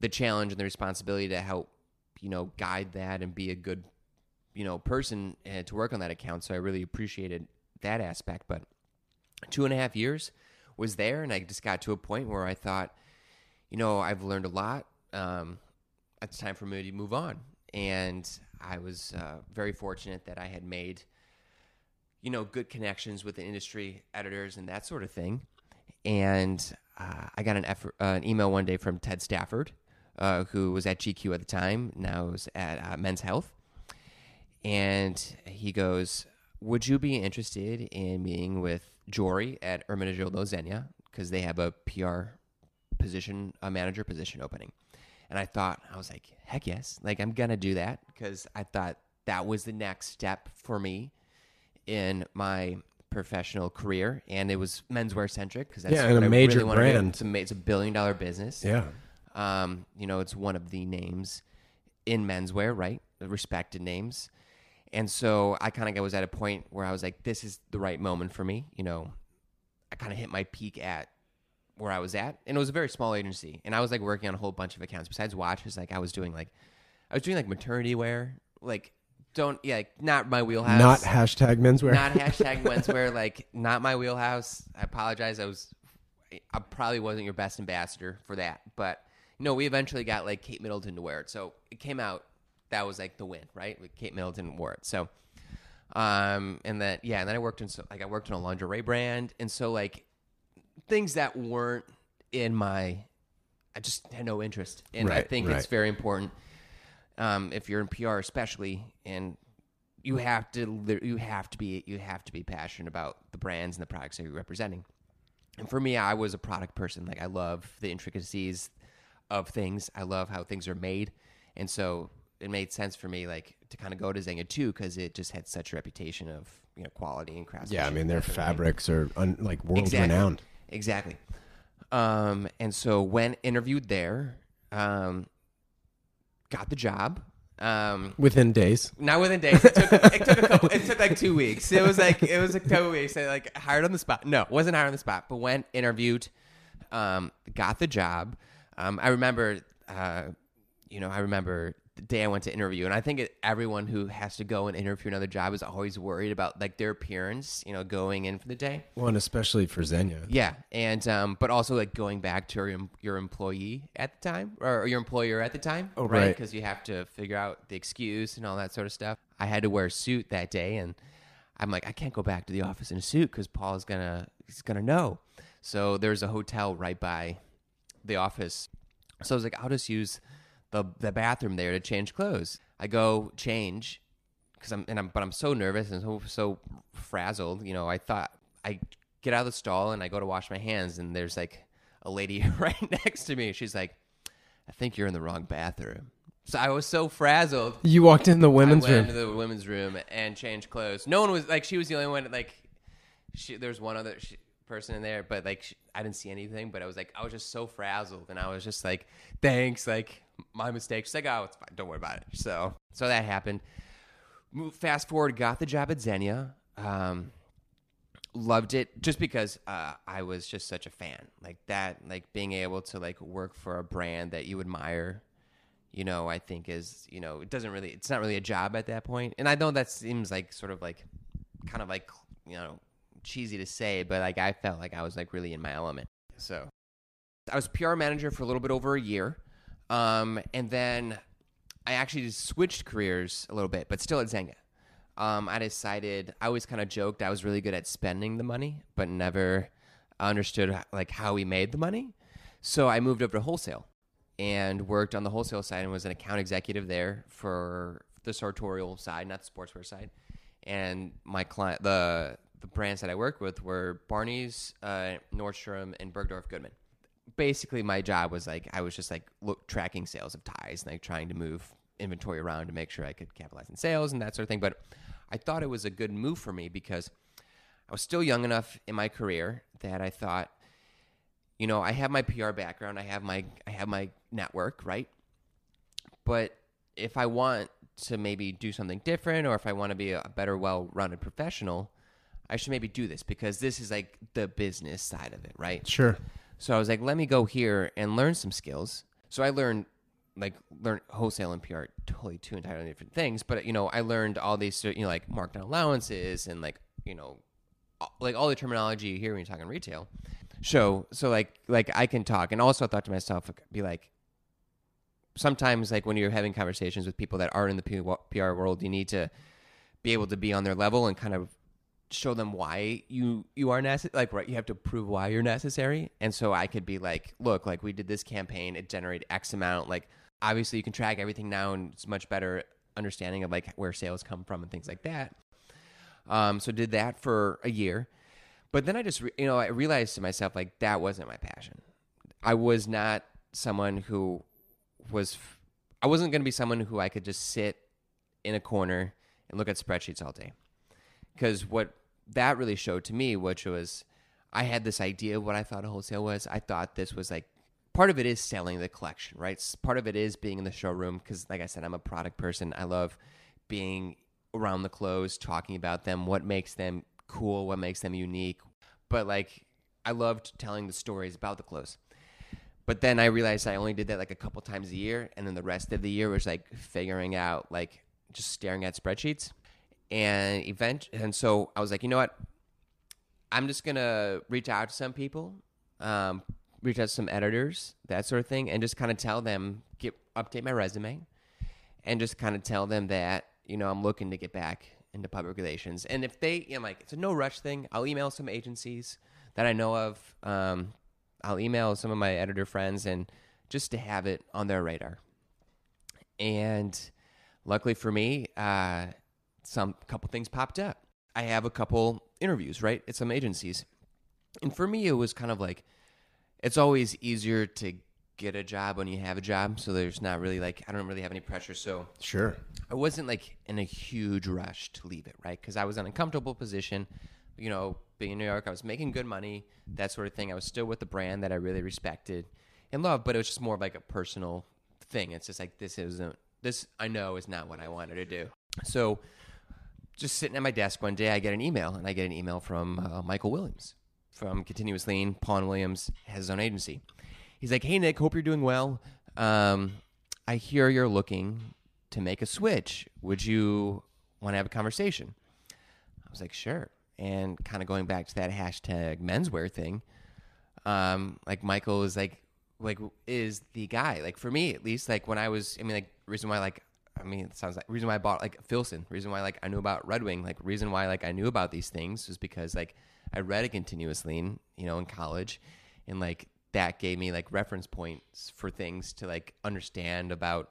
the challenge and the responsibility to help you know guide that and be a good you know person uh, to work on that account. So i really appreciated that aspect. But two and a half years was there and i just got to a point where i thought you know i've learned a lot um, it's time for me to move on and i was uh, very fortunate that i had made you know good connections with the industry editors and that sort of thing and uh, i got an, effort, uh, an email one day from ted stafford uh, who was at GQ at the time, now is at uh, Men's Health. And he goes, Would you be interested in meeting with Jory at Ermenegildo Zegna? Because they have a PR position, a manager position opening. And I thought, I was like, heck yes. Like, I'm going to do that because I thought that was the next step for me in my professional career. And it was menswear centric because that's Yeah, and a I major really brand. It's a, it's a billion dollar business. Yeah. Um, you know, it's one of the names in menswear, right? The respected names. And so I kind of was at a point where I was like, this is the right moment for me. You know, I kind of hit my peak at where I was at. And it was a very small agency. And I was like working on a whole bunch of accounts besides watches. Like I was doing like, I was doing like maternity wear. Like, don't, yeah, like, not my wheelhouse. Not hashtag menswear. Not [LAUGHS] hashtag menswear. Like, not my wheelhouse. I apologize. I was, I probably wasn't your best ambassador for that. But, you know, we eventually got like Kate Middleton to wear it. So it came out. That was like the win, right? With Kate Middleton wore it. So, um, and then, yeah, and then I worked in, so, like, I worked in a lingerie brand. And so, like, things that weren't in my, I just had no interest. And I Right, think it's very important um, if you're in PR, especially, and you have to you have to be you have to be passionate about the brands and the products that you're representing. And for me, I was a product person. Like I love the intricacies of things. I love how things are made, and so it made sense for me like to kind of go to Zegna too because it just had such a reputation of you know quality and craftsmanship. yeah, I mean their and that sort of thing. fabrics are un, like world Exactly. renowned. Exactly. Um, and so when interviewed there, um, got the job. Um, Within days. not within days. It took, it took a couple. It took like two weeks. It was like it was a couple weeks. I like hired on the spot. No, wasn't hired on the spot, but went interviewed, um, got the job. Um, I remember, uh, you know, I remember the day I went to interview, and I think it, everyone who has to go and interview another job is always worried about like their appearance, you know, going in for the day. Well, and especially for Zegna. Yeah, and um, but also like going back to your your employee at the time or your employer at the time, Oh, right. Because you have to figure out the excuse and all that sort of stuff. I had to wear a suit that day, and I'm like, I can't go back to the office in a suit because Paul's gonna he's gonna know. So there's a hotel right by the office, so I was like, I'll just use the the bathroom there to change clothes. I go change because I'm and I'm but I'm so nervous and so so frazzled. You know, I thought I get out of the stall and I go to wash my hands and there's like a lady [LAUGHS] right next to me. She's like, I think you're in the wrong bathroom. So I was so frazzled. You walked in the women's I went room. into the women's room and changed clothes. No one was like she was the only one. Like she, there's one other she, person in there, but like she, I didn't see anything. But I was like, I was just so frazzled, and I was just like, thanks, like my mistake. She's like, oh, it's fine, don't worry about it. So so that happened. Move fast forward, got the job at Zegna. Um, loved it just because uh, I was just such a fan. Like that, like being able to like work for a brand that you admire. You know, I think is you know it doesn't really it's not really a job at that point. and I know that seems like sort of like kind of like you know cheesy to say, but like I felt like I was like really in my element. So I was PR manager for a little bit over a year, um, and then I actually just switched careers a little bit, but still at Zegna. Um, I decided I always kind of joked I was really good at spending the money, but never understood like how we made the money. So I moved over to wholesale and worked on the wholesale side and was an account executive there for the sartorial side, not the sportswear side. And my client, the the brands that I work with were Barney's, uh, Nordstrom, and Bergdorf Goodman. Basically, my job was like I was just like look tracking sales of ties, and like trying to move inventory around to make sure I could capitalize on sales and that sort of thing. But I thought it was a good move for me because I was still young enough in my career that I thought, you know, I have my PR background, I have my I have my network, right? But if I want to maybe do something different or if I want to be a better well-rounded professional, I should maybe do this because this is like the business side of it, right? Sure. So I was like, let me go here and learn some skills. So I learned like learn wholesale and PR, totally two entirely different things. But you know, I learned all these you know like markdown allowances and like you know like all the terminology you hear when you're talking retail. So so like like I can talk, and also I thought to myself, be like. Sometimes, like when you're having conversations with people that aren't in the PR world, you need to be able to be on their level and kind of show them why you you are necessary like right you have to prove why you're necessary. And so i could be like look like we did this campaign it generated x amount. Like obviously you can track everything now and it's much better understanding of like where sales come from and things like that. Um so did that for a year. But then i just re- you know i realized to myself like that wasn't my passion. I was not someone who was i wasn't going to be someone who i could just sit in a corner and look at spreadsheets all day. Because what that really showed to me, which was I had this idea of what I thought a wholesale was. I thought this was like part of it is selling the collection, right? Part of it is being in the showroom because, like I said, I'm a product person. I love being around the clothes, talking about them, what makes them cool, what makes them unique. But like, I loved telling the stories about the clothes. But then I realized I only did that like a couple times a year, and then the rest of the year was like figuring out like just staring at spreadsheets and event and so i was like you know what? I'm just gonna reach out to some people um, reach out to some editors that sort of thing and just kind of tell them get update my resume and just kind of tell them that you know i'm looking to get back into public relations. And if they you know like it's a no rush thing. I'll email some agencies that i know of um, i'll email some of my editor friends and just to have it on their radar. And luckily for me uh, some couple things popped up. I have a couple interviews, right, at some agencies. And for me, it was kind of like it's always easier to get a job when you have a job. So there's not really like, I don't really have any pressure. So Sure. I wasn't like in a huge rush to leave it, right? Because I was in a comfortable position. You know, being in New York, I was making good money, that sort of thing. I was still with the brand that I really respected and loved, but it was just more of like a personal thing. It's just like this isn't this I know is not what I wanted to do. So just sitting at my desk one day, I get an email, and I get an email from uh, Michael Williams from Continuous Lean. Paul Williams has his own agency. He's like, "Hey Nick, hope you're doing well. Um, I hear you're looking to make a switch. Would you want to have a conversation? I was like, sure. And kind of going back to that hashtag menswear thing, um, like Michael is like, like is the guy. Like for me, at least, like when I was, I mean, like reason why, like, I mean, it sounds like reason why I bought like Filson, reason why like I knew about Red Wing, like reason why like I knew about these things was because like I read it continuously, you know, in college, and like that gave me like reference points for things to like understand about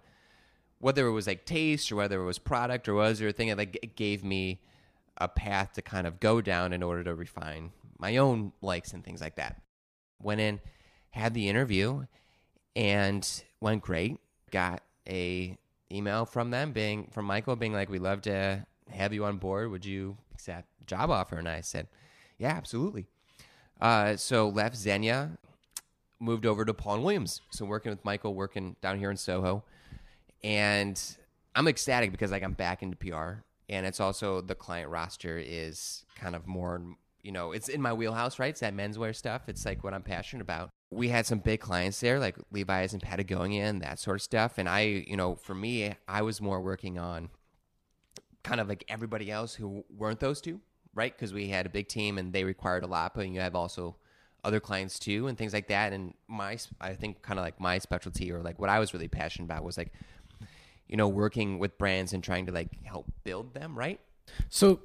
whether it was like taste or whether it was product or was there a thing that like it gave me a path to kind of go down in order to refine my own likes and things like that. Went in, had the interview, and went great. Got a email from them being from Michael being like, "We'd love to have you on board. Would you accept job offer?" And I said, "Yeah, absolutely." Uh, so left Zegna, moved over to Paul and Williams. So working with Michael, working down here in Soho, and I'm ecstatic because like I'm back into PR, and it's also the client roster is kind of more, you know, it's in my wheelhouse, right? It's that menswear stuff. It's like what I'm passionate about. We had some big clients there, like Levi's and Patagonia and that sort of stuff. And I, you know, for me, I was more working on kind of like everybody else who weren't those two, right? Because we had a big team and they required a lot, but you have also other clients too and things like that. And my, I think kind of like my specialty or like what I was really passionate about was like, you know, working with brands and trying to like help build them, right? So,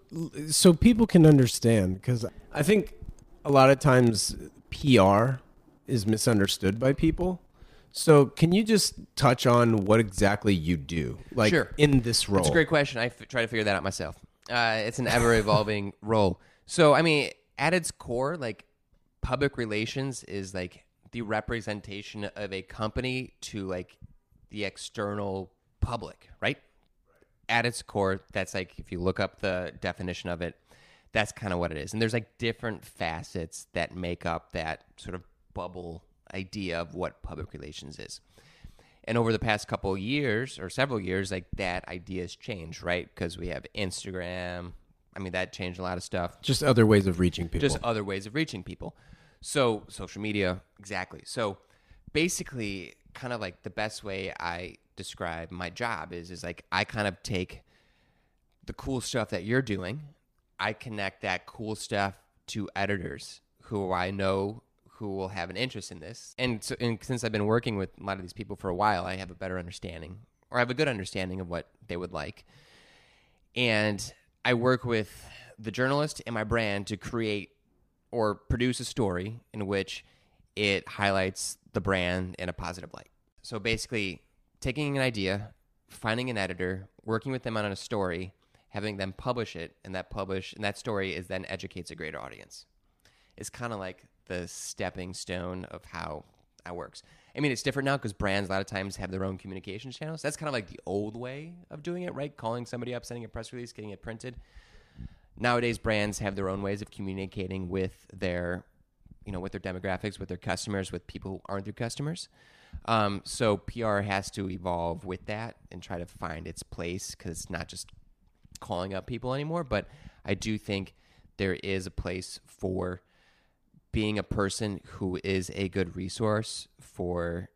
so people can understand because I think a lot of times PR is misunderstood by people. So, can you just touch on what exactly you do, like Sure. in this role? It's a great question. I f- try to figure that out myself. Uh, it's an ever evolving [LAUGHS] role. So, I mean, at its core, like public relations is like the representation of a company to like the external public, right? At its core, that's like if you look up the definition of it, that's kind of what it is. And there's like different facets that make up that sort of bubble idea of what public relations is. And over the past couple of years or several years, like that idea has changed, right? Because we have Instagram. I mean, that changed a lot of stuff. Just other ways of reaching people. Just other ways of reaching people. So, social media, exactly. So, basically, kind of like the best way I describe my job is is like I kind of take the cool stuff that you're doing, I connect that cool stuff to editors who I know who will have an interest in this. And so and since I've been working with a lot of these people for a while, I have a better understanding or I have a good understanding of what they would like. And I work with the journalist and my brand to create or produce a story in which it highlights the brand in a positive light. So basically, taking an idea, finding an editor, working with them on a story, having them publish it, and that publish and that story is then educates a greater audience. It's kind of like the stepping stone of how that works. I mean, it's different now because brands a lot of times have their own communications channels. That's kind of like the old way of doing it, right? Calling somebody up, sending a press release, getting it printed. Nowadays, brands have their own ways of communicating with their, you know, with their demographics, with their customers, with people who aren't their customers. Um, so PR has to evolve with that and try to find its place because it's not just calling up people anymore. But I do think there is a place for being a person who is a good resource for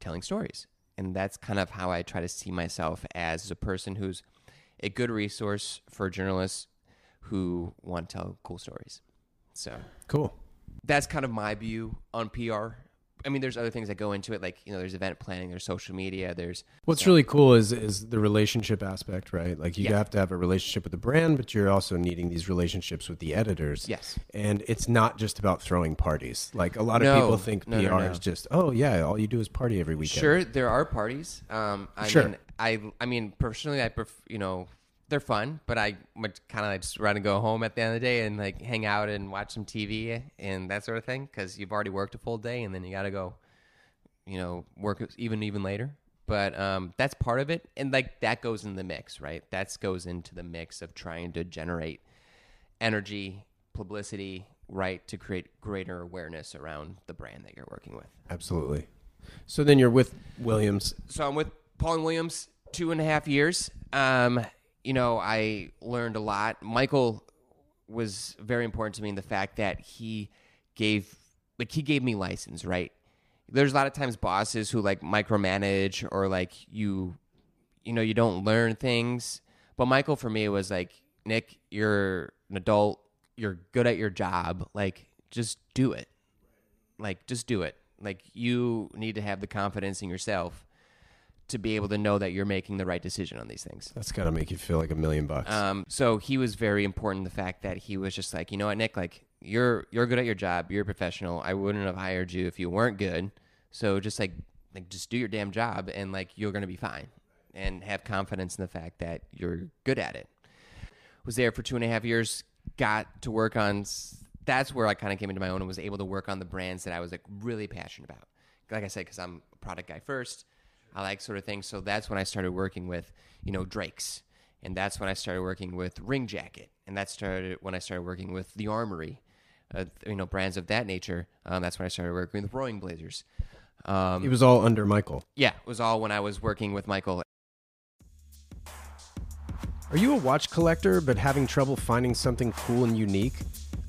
telling stories. And that's kind of how I try to see myself as, a person who's a good resource for journalists who want to tell cool stories. So cool. that's kind of my view on PR. I mean, there's other things that go into it, like you know, there's event planning, there's social media, there's What's really cool is is the relationship aspect, right? Like you Yeah. have to have a relationship with the brand, but you're also needing these relationships with the editors. Yes. And it's not just about throwing parties. Like a lot of people think No, no, PR no. is just, oh yeah, all you do is party every weekend. Sure, there are parties. Um, I Sure. mean, I, I mean, personally, I prefer you know, they're fun, but I would kind of like just rather go home at the end of the day and like hang out and watch some TV and that sort of thing because you've already worked a full day and then you got to go, you know, work even even later. But um, that's part of it, and like that goes in the mix, right? That goes into the mix of trying to generate energy, publicity, right, to create greater awareness around the brand that you're working with. Absolutely. So then you're with Williams. so I'm with Paul and Williams two and a half years. Um, you know, I learned a lot. Michael was very important to me in the fact that he gave like he gave me license, right? There's a lot of times bosses who like micromanage or like you you know, you don't learn things. But Michael, for me, was like, Nick, you're an adult. You're good at your job. Like, just do it. Like, just do it. Like, you need to have the confidence in yourself to be able to know that you're making the right decision on these things. That's got to make you feel like a million bucks. Um, so he was very important. The fact that he was just like, you know what, Nick, like you're you're good at your job. You're a professional. I wouldn't have hired you if you weren't good. So just like like just do your damn job, and like you're gonna be fine, and have confidence in the fact that you're good at it. Was there for two and a half years. Got to work on. That's where I kind of came into my own and was able to work on the brands that I was like really passionate about. Like I said, because I'm a product guy first I like sort of things. So that's when I started working with, you know, Drake's. And that's when I started working with Ring Jacket. And that started when I started working with The Armory, uh, you know, brands of that nature. Um, that's when I started working with Rowing Blazers. Um, it was all under Michael. Yeah, it was all when I was working with Michael. Are you a watch collector but having trouble finding something cool and unique?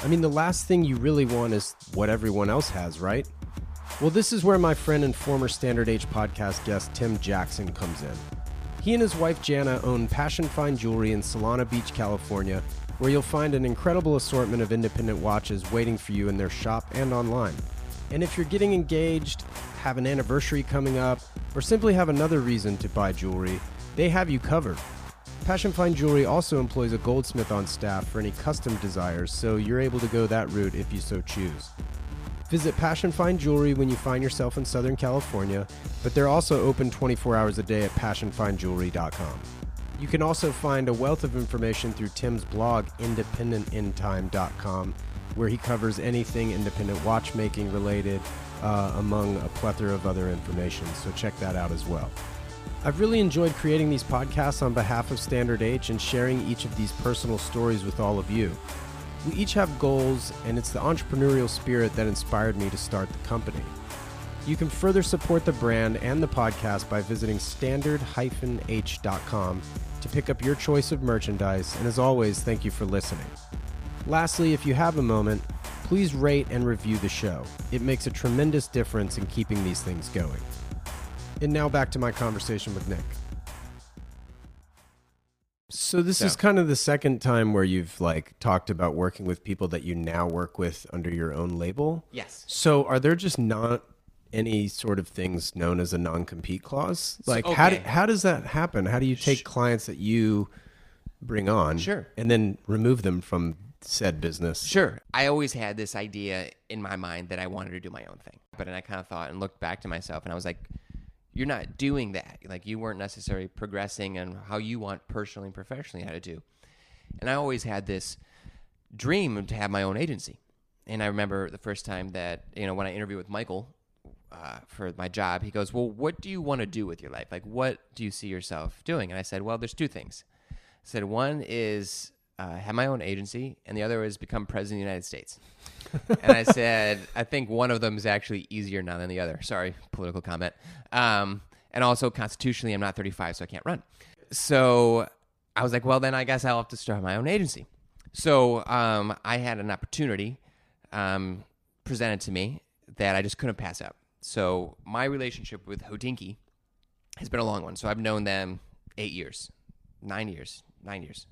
I mean, the last thing you really want is what everyone else has, right? Well, this is where my friend and former Standard H podcast guest Tim Jackson comes in. He and his wife Jana own Passion Fine Jewelry in Solana Beach, California, where you'll find an incredible assortment of independent watches waiting for you in their shop and online. And if you're getting engaged, have an anniversary coming up, or simply have another reason to buy jewelry, they have you covered. Passion Fine Jewelry also employs a goldsmith on staff for any custom desires, so you're able to go that route if you so choose. Visit Passion Fine Jewelry when you find yourself in Southern California, but they're also open 24 hours a day at passionfinejewelry.com. You can also find a wealth of information through Tim's blog, independentinTime.com, where he covers anything independent watchmaking related, uh, among a plethora of other information. So check that out as well. I've really enjoyed creating these podcasts on behalf of Standard H and sharing each of these personal stories with all of you. We each have goals, and it's the entrepreneurial spirit that inspired me to start the company. You can further support the brand and the podcast by visiting standard-h.com to pick up your choice of merchandise, and as always, thank you for listening. Lastly, if you have a moment, please rate and review the show. It makes a tremendous difference in keeping these things going. And now back to my conversation with Nick. So this is kind of the second time where you've like talked about working with people that you now work with under your own label. Yes. So are there just not any sort of things known as a non-compete clause? Like okay. how do, how does that happen? How do you take clients that you bring on Sure. and then remove them from said business? Sure. I always had this idea in my mind that I wanted to do my own thing. But then I kind of thought and looked back to myself and I was like, you're not doing that. Like you weren't necessarily progressing and how you want personally and professionally how to do. And I always had this dream to have my own agency. And I remember the first time that, you know, when I interviewed with Michael uh, for my job, he goes, Well, what do you want to do with your life? Like, what do you see yourself doing? And I said, Well, there's two things. I said, One is uh, have my own agency, and the other is become president of the United States. And I said, I think one of them is actually easier now than the other. Sorry, political comment. Um, and also, constitutionally, I'm not 35, so I can't run. So I was like, well, then I guess I'll have to start my own agency. So um, I had an opportunity um, presented to me that I just couldn't pass up. So my relationship with Hodinkee has been a long one. So I've known them eight years, nine years, nine years,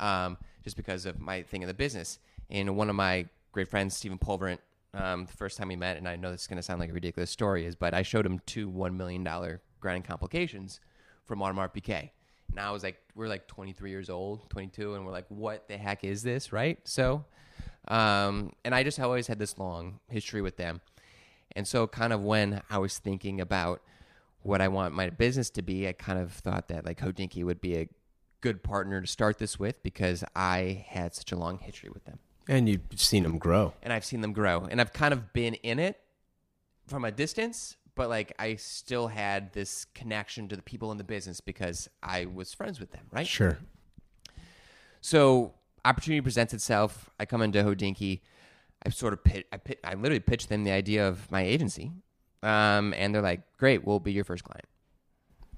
um, just because of my thing in the business. And one of my great friends, Stephen Pulvirent, um, the first time we met, and I know this is going to sound like a ridiculous story, is but I showed him two $1 million grande complications from Audemars Piguet. And I was like, we're like 23 years old, 22, and we're like, what the heck is this, right? So, um, and I just always had this long history with them. And so, kind of when I was thinking about what I want my business to be, I kind of thought that like Hodinkee would be a good partner to start this with because I had such a long history with them. And you've seen them grow. And I've seen them grow. And I've kind of been in it from a distance, but like I still had this connection to the people in the business because I was friends with them, right? Sure. So opportunity presents itself. I come into Hodinkee. I sort of pit, I pit, I literally pitched them the idea of my agency, um, and they're like, "Great, we'll be your first client."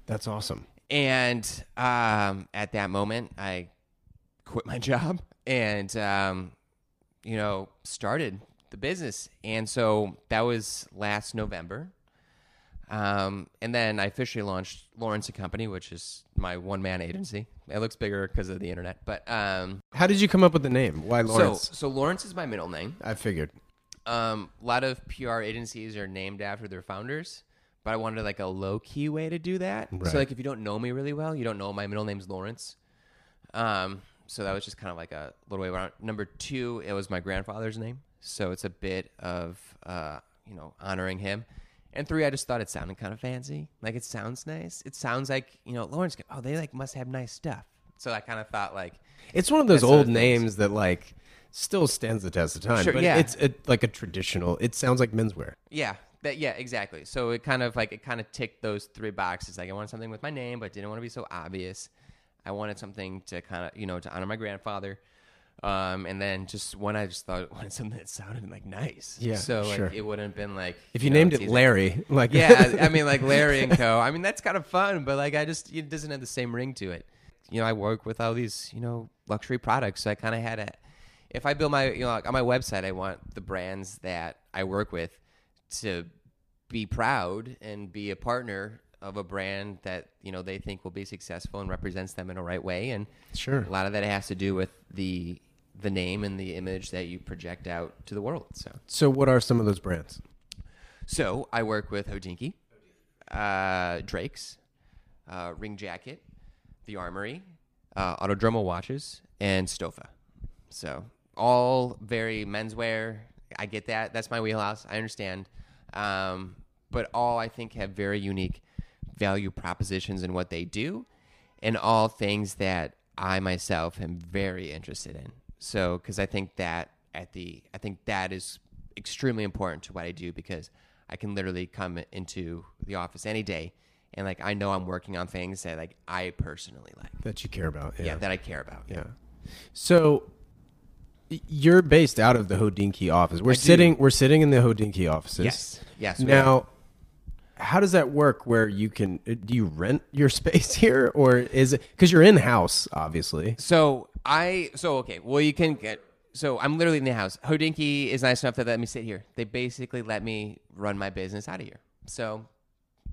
That's awesome. And um, at that moment, I quit my [LAUGHS] job and um, you know started the business. And so that was last November. Um, and then I officially launched Lawrence and Company, which is my one man agency. It looks bigger because of the internet, but um, How did you come up with the name? Why Lawrence? so so Lawrence is my middle name. I figured. Um, a lot of PR agencies are named after their founders, but I wanted like a low key way to do that. Right. So like if you don't know me really well, you don't know my middle name's Lawrence. Um, so that was just kind of like a little way around. Number two, it was my grandfather's name, so it's a bit of uh, you know honoring him. And three, I just thought it sounded kind of fancy. Like it sounds nice. It sounds like you know Lawrence. Oh, they like must have nice stuff. So I kind of thought like It's one of those old names that like still stands the test of time. Sure, but yeah. it's a, like a traditional. It sounds like menswear. Yeah, that yeah, exactly. So it kind of like it kind of ticked those three boxes. Like I wanted something with my name, but didn't want to be so obvious. I wanted something to kind of you know to honor my grandfather. Um, and then just when I just thought [LAUGHS] wanted something that sounded like nice. Yeah, So like sure. it wouldn't have been like If you know, named it. Larry, [LAUGHS] like yeah, I mean like Larry [LAUGHS] and Co. I mean that's kind of fun, but like I just it doesn't have the same ring to it. You know, I work with all these you know luxury products, so I kind of had a. If I build my you know like on my website, I want the brands that I work with to be proud and be a partner of a brand that you know they think will be successful and represents them in a right way and Sure. a lot of that has to do with the the name and the image that you project out to the world so So what are some of those brands? so I work with Hodinkee, uh, Drake's, uh, Ring Jacket, The Armory, uh, Autodromo Watches, and Stoffa. So all very menswear. I get that. That's my wheelhouse. I understand. Um, but all I think have very unique value propositions and what they do, and all things that I myself am very interested in. So because I think that at the I think that is extremely important to what I do because I can literally come into the office any day and like I know I'm working on things that like I personally like. That you care about. Yeah, Yeah. that I care about. Yeah. So you're based out of the Hodinkee office. We're I do. sitting we're sitting in the Hodinkee offices. Yes. Yes. Now how does that work where you can uh, do you rent your [LAUGHS] space here or is it cuz you're in house obviously. So I so okay. Well, you can get. So I'm literally in the house. Hodinkee is nice enough to let me sit here. They basically let me run my business out of here. So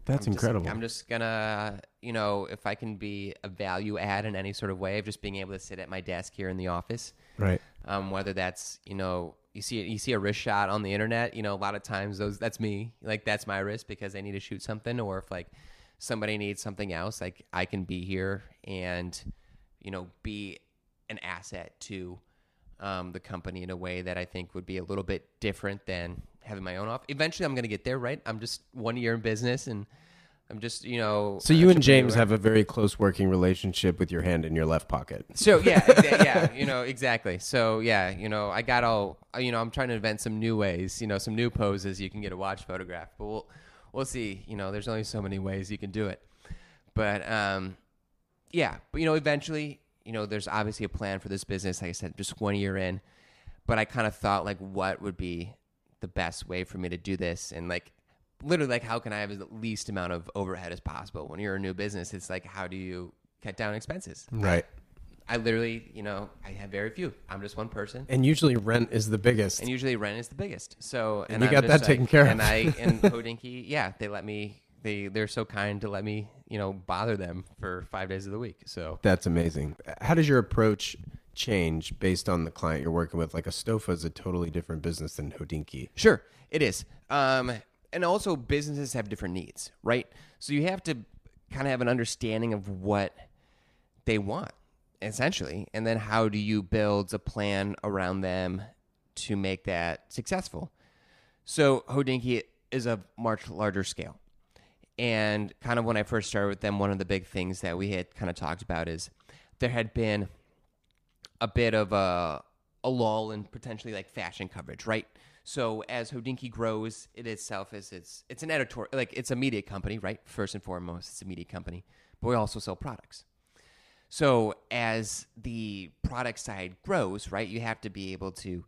That's I'm just- incredible. I'm just gonna, you know, if I can be a value add in any sort of way of just being able to sit at my desk here in the office, right. um, whether that's you know you see you see a wrist shot on the internet you know a lot of times those that's me like that's my wrist because i need to shoot something or if like somebody needs something else like i can be here and you know be an asset to um, the company in a way that i think would be a little bit different than having my own off eventually i'm going to get there right? I'm just one year in business and i'm just you know So you and James have a very close working relationship with your hand in your left pocket. So yeah, yeah, [LAUGHS] you know exactly. So yeah, you know, I got all, you know, I'm trying to invent some new ways, you know, some new poses you can get a watch photograph, but we'll we'll see. You know, there's only so many ways you can do it, but um, yeah, but you know, eventually, you know, there's obviously a plan for this business. Like I said, just one year in, but I kind of thought like, what would be the best way for me to do this, and like. Literally, like, how can I have the least amount of overhead as possible? When you're a new business, it's like, how do you cut down expenses? Right. I literally, you know, I have very few. I'm just one person, And usually rent is the biggest. and usually rent is the biggest. So, And you I'm got just that taken care of. And I and [LAUGHS] Hodinkee, yeah, they let me. They they're so kind to let me, you know, bother them for five days of the week. So That's amazing. How does your approach change based on the client you're working with? Like a Stoffa is a totally different business than Hodinkee. Sure, it is. Um, and also businesses have different needs, right? So you have to kind of have an understanding of what they want, essentially, and then how do you build a plan around them to make that successful? So Hodinkee is a much larger scale. And kind of when I first started with them, one of the big things that we had kind of talked about is there had been a bit of a, a lull in potentially like fashion coverage, right? So as Hodinkee grows, it itself is it's it's an editorial like it's a media company, right? First and foremost, it's a media company, but we also sell products. So as the product side grows, right, you have to be able to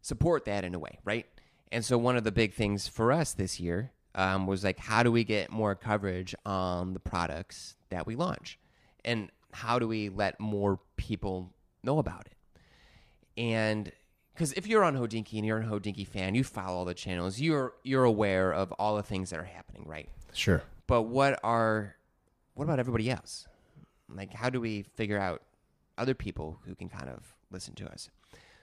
support that in a way, right? And so one of the big things for us this year um, was like, how do we get more coverage on the products that we launch, and how do we let more people know about it? And because if you're on Hodinkee and you're a Hodinkee fan, you follow all the channels. You're you're aware of all the things that are happening, right? Sure. But what are what about everybody else? Like, how do we figure out other people who can kind of listen to us?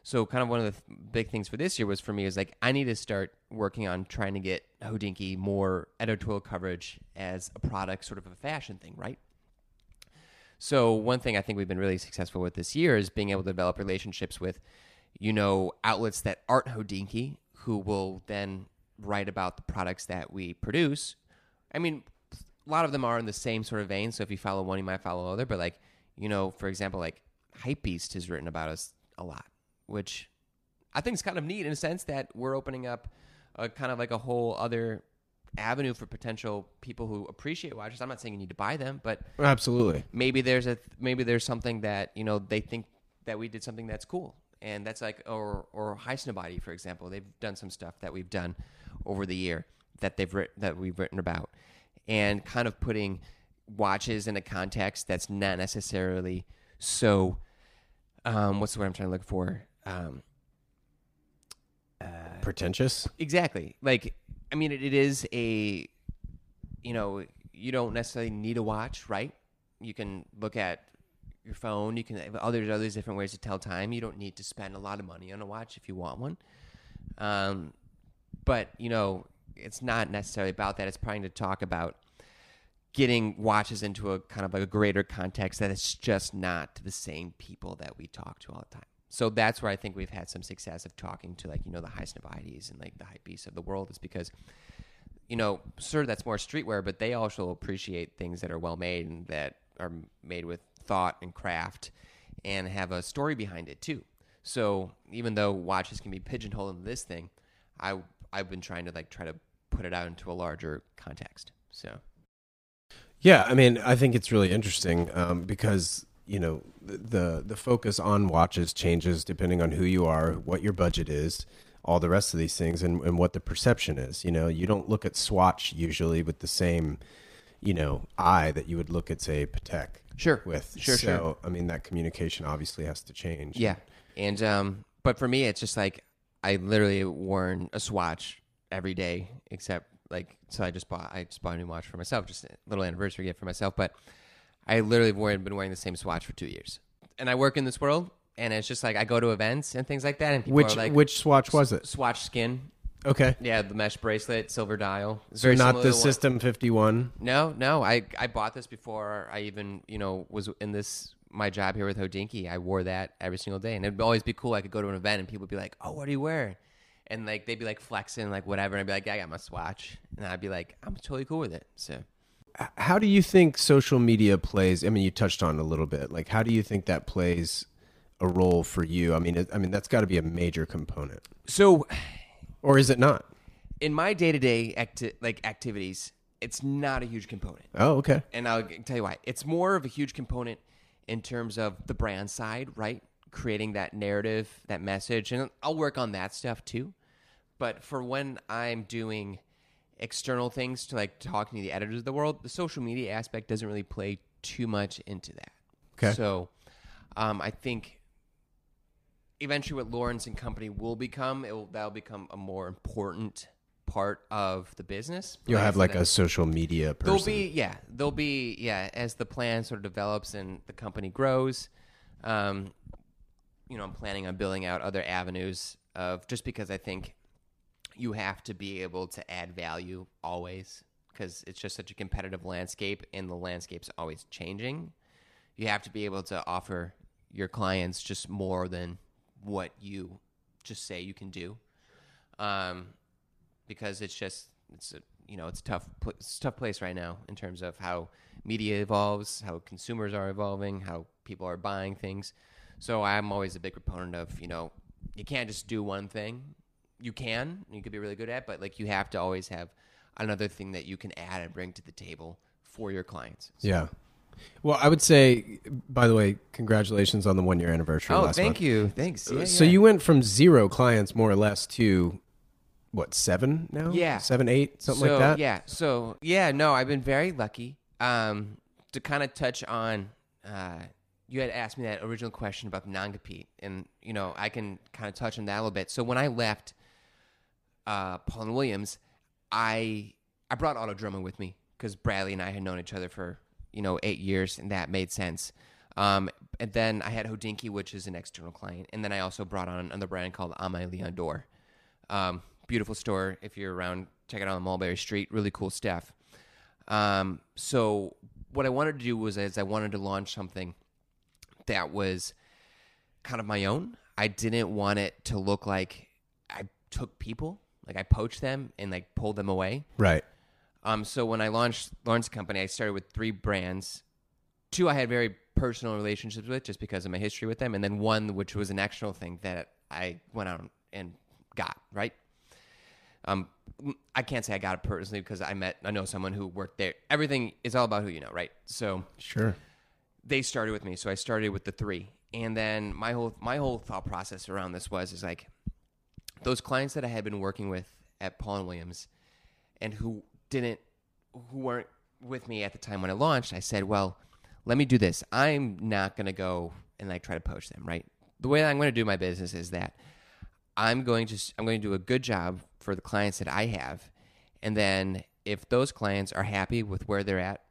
So, kind of one of the th- big things for this year was for me is like I need to start working on trying to get Hodinkee more editorial coverage as a product, sort of a fashion thing, right? So, one thing I think we've been really successful with this year is being able to develop relationships with, you know, outlets that aren't Hodinkee, who will then write about the products that we produce. I mean, a lot of them are in the same sort of vein. So if you follow one, you might follow other. But like, you know, for example, like Hypebeast has written about us a lot, which I think is kind of neat in a sense that we're opening up a kind of like a whole other avenue for potential people who appreciate watches. I'm not saying you need to buy them, but Absolutely. maybe there's a maybe there's something that you know they think that we did something that's cool, and that's like or or Highsnobiety, for example. They've done some stuff that we've done over the year that they've written that we've written about, and kind of putting watches in a context that's not necessarily so. Um, what's the word I'm trying to look for? Um, Pretentious. Exactly. Like, I mean, it, it is a, you know, you don't necessarily need a watch, right? You can look at your phone. You can other others different ways to tell time. You don't need to spend a lot of money on a watch if you want one. Um, but you know, it's not necessarily about that. It's trying to talk about getting watches into a kind of like a greater context that it's just not the same people that we talk to all the time. So that's where I think we've had some success of talking to like you know the Highsnobiety and like the Hypebeasts of the world is because you know sure that's more streetwear, but they also appreciate things that are well made and that are made with thought and craft and have a story behind it too. So even though watches can be pigeonholed into this thing, I I've been trying to like try to put it out into a larger context. So Yeah, I mean, I think it's really interesting um, because you know the, the the focus on watches changes depending on who you are, what your budget is, all the rest of these things, and, and what the perception is. You know, you don't look at Swatch usually with the same you know eye that you would look at say Patek Sure. with. Sure, so, sure. I mean, that communication obviously has to change. Yeah, and um, but for me, it's just like I literally worn a Swatch every day, except like so. I just bought I just bought a new watch for myself, just a little anniversary gift for myself. But I literally have worn, been wearing the same Swatch for two years, and I work in this world, and it's just like I go to events and things like that, and people Which are like, which Swatch was it? Swatch Skin? Okay. Yeah, the mesh bracelet, silver dial. It's So very not similar the one- System 51. No, no. I I bought this before I even you know was in this my job here with Hodinkee. I wore that every single day, and it'd always be cool. I could go to an event and people would be like, "Oh, what are you wearing?" And like they'd be like flexing, like whatever, and I'd be like, "I got my Swatch," and I'd be like, "I'm totally cool with it." So How do you think social media plays? I mean, you touched on it a little bit. Like, how do you think that plays a role for you? I mean, it, I mean that's got to be a major component, so or is it not? in my day to day acti- like activities, it's not a huge component. Oh, okay. and I'll tell you why. It's more of a huge component in terms of the brand side, right? Creating that narrative, that message, and I'll work on that stuff too. But for when I'm doing external things to like talking to the editors of the world, the social media aspect doesn't really play too much into that. Okay. So um, I think eventually what Lawrence and company will become, it will that'll become a more important part of the business. You'll have like a social media person. There'll be yeah, there'll be yeah as the plan sort of develops and the company grows. Um, you know, I'm planning on building out other avenues of just because I think you have to be able to add value always because it's just such a competitive landscape and the landscape's always changing. You have to be able to offer your clients just more than what you just say you can do. Um, because it's just it's a you know it's tough it's tough place right now in terms of how media evolves, how consumers are evolving, how people are buying things. So I'm always a big proponent of you know you can't just do one thing. You can, you could be really good at, but like you have to always have another thing that you can add and bring to the table for your clients. So- Yeah. Well, I would say, by the way, congratulations on the one year anniversary. Oh, thank month. you. Thanks. Yeah, so yeah. you went from zero clients, more or less, to what seven now? Yeah. seven, eight, something so, like that. Yeah. So yeah, no, I've been very lucky. Um, to kind of touch on, uh, you had asked me that original question about the non-compete, and you know, I can kind of touch on that a little bit. So when I left, uh, Paul and Williams, I I brought Autodromo with me because Bradley and I had known each other for you know eight years, and that made sense. Um, and then I had Hodinkee, which is an external client, and then I also brought on another brand called Aimé Leon Dore. Um, beautiful store. If you're around, check it out on Mulberry Street. Really cool stuff. Um, so what I wanted to do was, is I wanted to launch something that was kind of my own. I didn't want it to look like I took people, like I poached them and like pulled them away. Right. Um, so when I launched Lawrence Company, I started with three brands. Two I had very personal relationships with just because of my history with them, and then one which was an external thing that I went out and got right. Um, I can't say I got it personally because I met I know someone who worked there. Everything is all about who you know, right? So Sure. they started with me, so I started with the three, and then my whole my whole thought process around this was is like those clients that I had been working with at Paul and Williams, and who didn't who weren't with me at the time when I launched. I said, well, let me do this. I'm not gonna go and like try to poach them, right? The way that I'm gonna do my business is that I'm going to I'm going to do a good job for the clients that I have, and then if those clients are happy with where they're at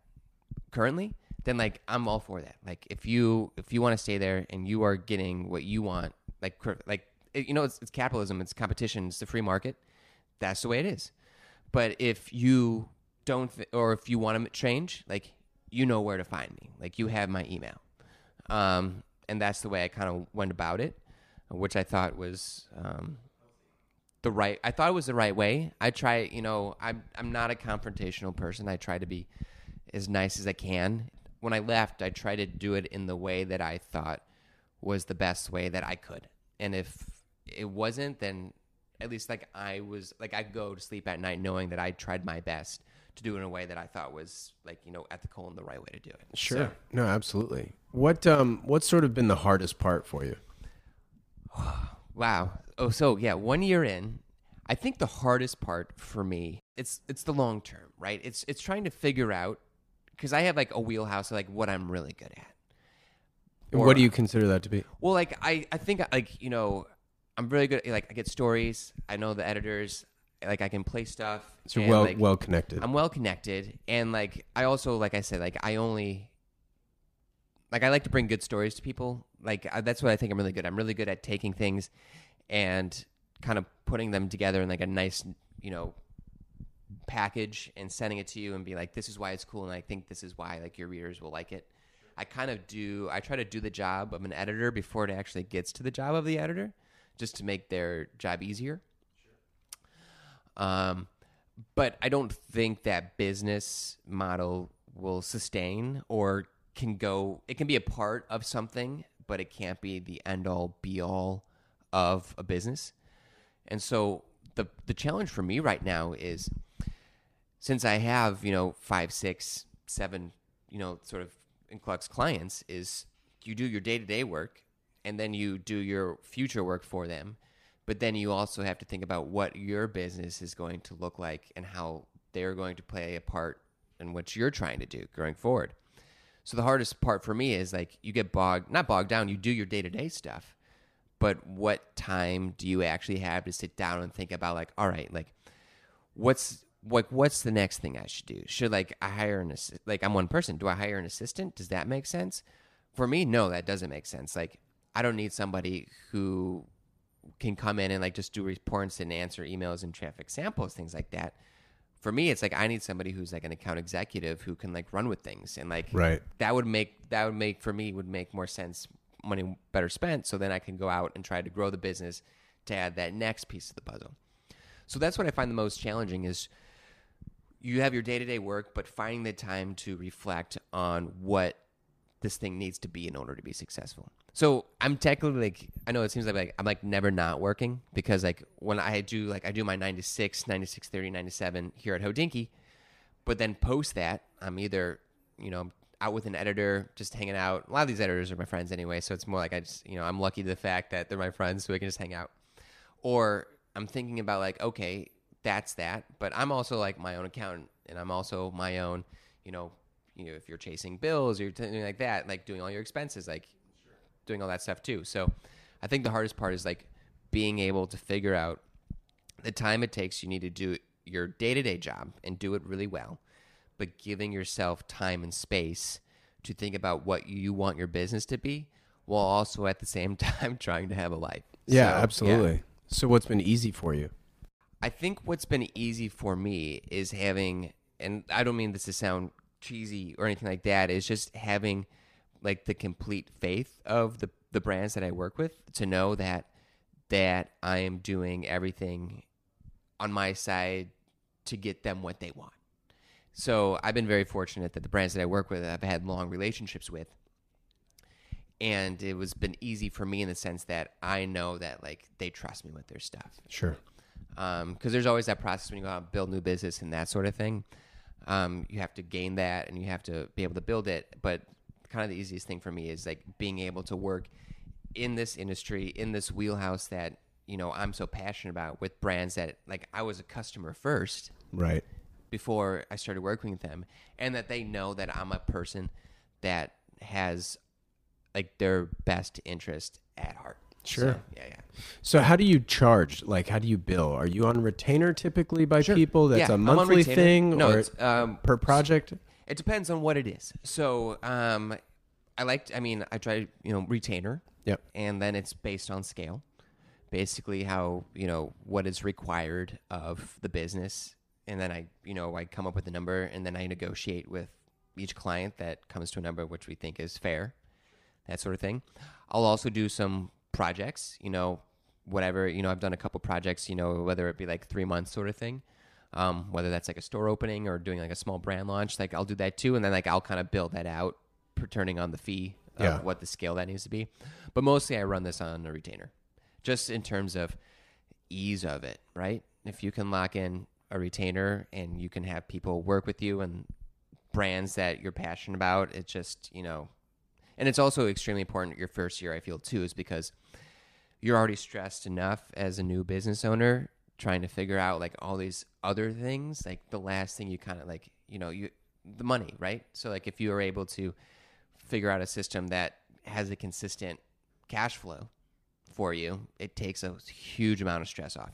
currently, then like I'm all for that. Like if you if you want to stay there and you are getting what you want, like like you know it's, it's capitalism, it's competition, it's the free market. That's the way it is. But if you don't th- or if you want to change, like you know where to find me. Like you have my email. Um, and that's the way I kind of went about it, which I thought was um, the right. I thought it was the right way. I try, you know, I'm I'm not a confrontational person. I try to be as nice as I can. When I left, I tried to do it in the way that I thought was the best way that I could. And if it wasn't, then at least like I was like I go to sleep at night knowing that I tried my best to do it in a way that I thought was like you know ethical and the right way to do it. So- No, absolutely. What um what's sort of been the hardest part for you? [SIGHS] Wow. Oh, so yeah, one year in, I think the hardest part for me it's it's the long term, right? It's it's trying to figure out because I have like a wheelhouse of like what I'm really good at. Or- what do you consider that to be? Well, like I I think like you know I'm really good. Like I get stories. I know the editors. Like I can play stuff. So and, well like, well connected. I'm well connected, and like I also, like I said, like I only, like I like to bring good stories to people. Like I, that's what I think I'm really good. I'm really good at taking things and kind of putting them together in like a nice, you know, package and sending it to you and be like, this is why it's cool, and I think this is why like your readers will like it. I kind of do. I try to do the job of an editor before it actually gets to the job of the editor, just to make their job easier. Um, but I don't think that business model will sustain or can go. It can be a part of something, but it can't be the end all be all of a business. And so the the challenge for me right now is since I have you know five, six, seven, you know, sort of influx clients, is you do your day to day work, and then you do your future work for them, but then you also have to think about what your business is going to look like and how they're going to play a part in what you're trying to do going forward. So the hardest part for me is like you get bogged, not bogged down. You do your day to day stuff, but what time do you actually have to sit down and think about like, all right, like what's like what's the next thing I should do? Should like I hire an assi- like I'm one person. Do I hire an assistant? Does that make sense? For me, no, that doesn't make sense. Like I don't need somebody who can come in and like just do reports and answer emails and traffic samples, things like that. For me, it's like I need somebody who's like an account executive who can like run with things and like Right. that would make that would make for me would make more sense money better spent so then i can go out and try to grow the business to add that next piece of the puzzle so that's what i find the most challenging is you have your day-to-day work but finding the time to reflect on what this thing needs to be in order to be successful. So i'm technically like i know it seems like, like i'm like never not working because like when i do like i do my 96 96 30 97 here at Hodinkee but then post that i'm either you know out with an editor just hanging out. A lot of these editors are my friends anyway so it's more like i just you know i'm lucky to the fact that they're my friends so we can just hang out. Or i'm thinking about like okay that's that but i'm also like my own accountant and i'm also my own you know you know if you're chasing bills or you're doing like that like doing all your expenses like doing all that stuff too so i think the hardest part is like being able to figure out the time it takes you need to do your day-to-day job and do it really well but giving yourself time and space to think about what you want your business to be while also at the same [LAUGHS] time trying to have a life. Yeah, So, absolutely. So what's been easy for you? I think what's been easy for me is having, and I don't mean this to sound cheesy or anything like that, is just having like the complete faith of the, the brands that I work with to know that that I am doing everything on my side to get them what they want. So I've been very fortunate that the brands that I work with I've had long relationships with. And it was been easy for me in the sense that I know that like they trust me with their stuff Sure. because Um, there's always that process when you go out and build new business and that sort of thing. Um, you have to gain that and you have to be able to build it. But kind of the easiest thing for me is like being able to work in this industry, in this wheelhouse that you know I'm so passionate about with brands that like I was a customer first Right. before I started working with them, and that they know that I'm a person that has like their best interest at heart. Sure. So, yeah, yeah. So how do you charge? Like how do you bill? Are you on retainer typically by people? That's Yeah, a monthly thing No, or it's, um, per project? It depends on what it is. So, um, I liked. I mean, I try. You know, retainer. Yep. And then it's based on scale. Basically, how you know what is required of the business, and then I, you know, I come up with a number, and then I negotiate with each client that comes to a number which we think is fair, that sort of thing. I'll also do some projects. You know, whatever. You know, I've done a couple projects. You know, whether it be like three months sort of thing um, whether that's like a store opening or doing like a small brand launch. Like I'll do that too, and then like I'll kind of build that out, per- turning on the fee of Yeah. what the scale that needs to be. But mostly I run this on a retainer, just in terms of ease of it. Right? If you can lock in a retainer and you can have people work with you and brands that you're passionate about, it just you know, and it's also extremely important your first year. I feel too is because you're already stressed enough as a new business owner trying to figure out like all these other things like the last thing you kind of like you know you the money right? So like if you are able to figure out a system that has a consistent cash flow for you it takes a huge amount of stress off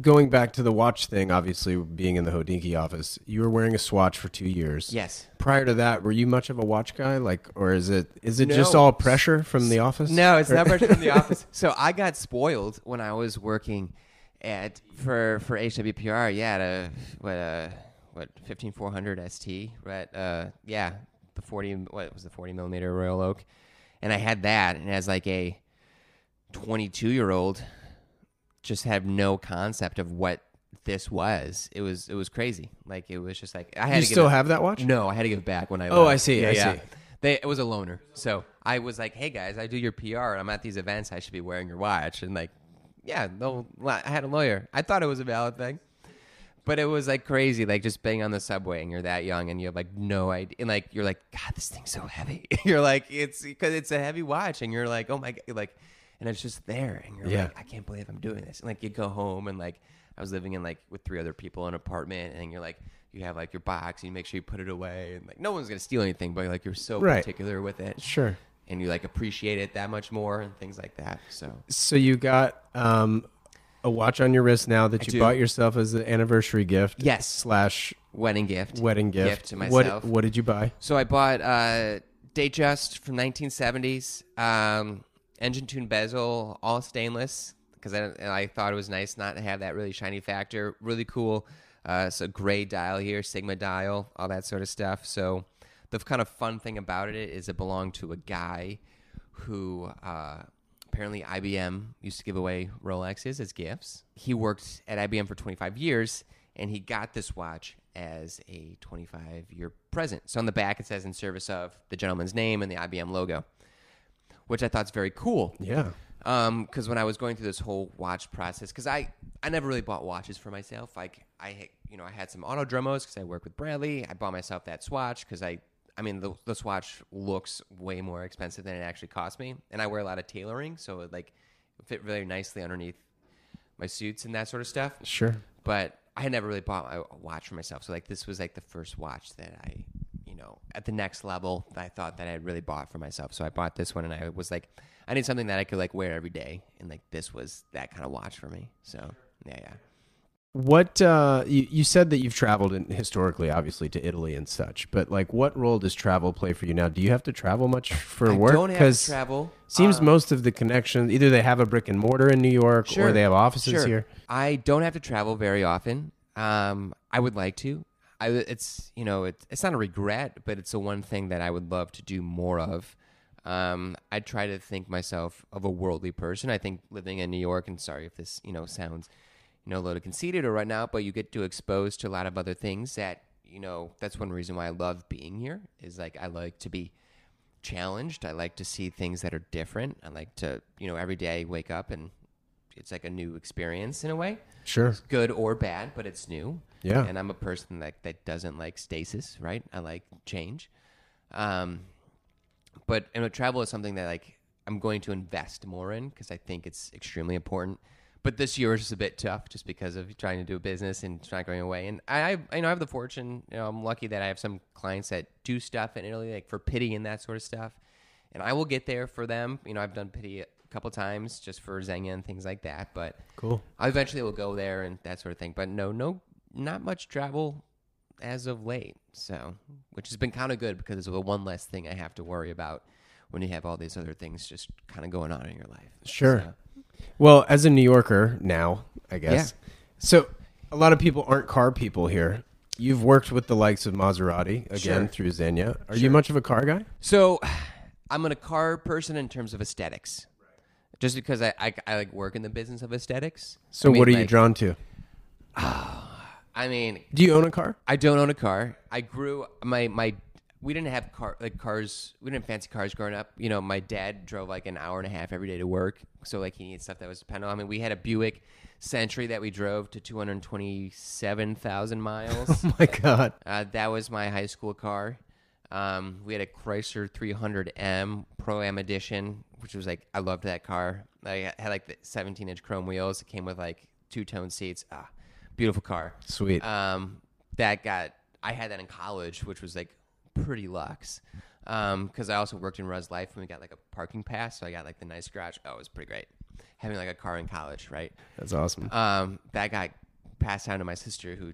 Going back to the watch thing, obviously being in the Hodinkee office, you were wearing a Swatch for two years. yes Prior to that, were you much of a watch guy? Like, or is it is it just all pressure from the office? No, it's not pressure from the [LAUGHS] office. So I got spoiled when I was working at for for HWPR. Yeah, at a what uh what fifteen four hundred ST. Right. Uh, yeah, the forty. What was the forty millimeter Royal Oak? And I had that, and as like a twenty two year old, just had no concept of what this was. It was it was crazy. Like it was just like I had You to still it- have that watch? no, I had to give it back when I. Oh, left. I see, Yeah, I yeah. see. They, it was a loaner, so I was like, "Hey guys, I do your PR. I'm at these events. I should be wearing your watch." And like, yeah, no, I had a lawyer. I thought it was a valid thing, but it was like crazy, like just being on the subway and you're that young and you have like no idea, and like you're like, "God, this thing's so heavy." [LAUGHS] you're like, it's because it's a heavy watch, and you're like, "Oh my god," like, and it's just there, and you're Yeah. like, "I can't believe I'm doing this." And like you go home and like I was living in like with three other people in an apartment, and you're like, you have like your box, and you make sure you put it away, and like no one's gonna steal anything, but like you're so Right. particular with it, Sure. and you like appreciate it that much more, and things like that. So So you got um, a watch on your wrist now that I you do. bought yourself as an anniversary gift. Yes. Slash wedding gift, wedding gift. Gift to myself. What What did you buy? So I bought uh, Datejust from 1970s, um, engine turned bezel, all stainless, because I, I thought it was nice not to have that really shiny factor. Really cool. Uh, a gray dial here, Sigma dial, all that sort of stuff. So the kind of fun thing about it is it belonged to a guy who uh, apparently IBM used to give away Rolexes as gifts. He worked at IBM for 25 years, and he got this watch as a 25 year present. So on the back it says in service of the gentleman's name and the IBM logo, which I thought is very cool. Yeah. Um, because when I was going through this whole watch process, because I I never really bought watches for myself. Like I had- you know I had some auto Autodromos because I work with Bradley. I bought myself that Swatch because I I mean the the Swatch looks way more expensive than it actually cost me, and I wear a lot of tailoring, so it like fit really nicely underneath my suits and that sort of stuff Sure. but I had never really bought a watch for myself. So like this was like the first watch that I, know, at the next level that I thought that I had really bought for myself. So I bought this one and I was like, I need something that I could like wear every day, and like this was that kind of watch for me. So yeah, yeah. What uh, you, you said that you've traveled in, historically, obviously to Italy and such, but like, what role does travel play for you now? Do you have to travel much for I work? don't have to travel. seems Um, most of the connections either they have a brick and mortar in New York or they have offices Sure. here. I don't have to travel very often. Um, I would like to. I, it's you know it, it's not a regret, but it's the one thing that I would love to do more of. Um, I try to think myself of a worldly person. I think living in New York, and sorry if this you know sounds you know a little conceited or whatnot, but you get to expose to a lot of other things that you know. That's one reason why I love being here. Is like I like to be challenged. I like to see things that are different. I like to you know every day wake up and it's like a new experience in a way Sure. good or bad, but it's new. Yeah. And I'm a person that, that doesn't like stasis, right? I like change. Um, but and with travel is something that like I'm going to invest more in because I think it's extremely important. But this year is just a bit tough just because of trying to do a business and it's not going away. And I, I, you know, I have the fortune, you know, I'm lucky that I have some clients that do stuff in Italy, like for Pitti and that sort of stuff. And I will get there for them. You know, I've done Pitti a couple times just for Zegna and things like that. But Cool. I eventually will go there and that sort of thing. But no, no, not much travel as of late. So, which has been kind of good because it's the one less thing I have to worry about when you have all these other things just kind of going on in your life. Sure. So, Well, as a New Yorker now, I guess. Yeah. So a lot of people aren't car people here. You've worked with the likes of Maserati again Sure. through Zegna. Are you much of a car guy? so [SIGHS] I'm a car person in terms of aesthetics. Just because I, I, I like work in the business of aesthetics. So I mean, what are you drawn to? [SIGHS] I mean, Do you own a car? I don't own a car. I grew my my. We didn't have car like cars. We didn't have fancy cars growing up. You know, my dad drove like an hour and a half every day to work, so like he needed stuff that was dependable. I mean, we had a Buick Century that we drove to two hundred twenty-seven thousand miles. [LAUGHS] Oh my god. uh, that was my high school car. Um, we had a Chrysler 300M Pro Am Edition, which was like I loved that car. I had like the 17-inch chrome wheels. It came with like two-tone seats. Ah, beautiful car. Sweet. Um, that got I had that in college, which was like pretty luxe. Um, because I also worked in Res Life and we got like a parking pass, so I got like the nice garage. Oh, it was pretty great having like a car in college, right? That's awesome. Um, that got passed down to my sister, who.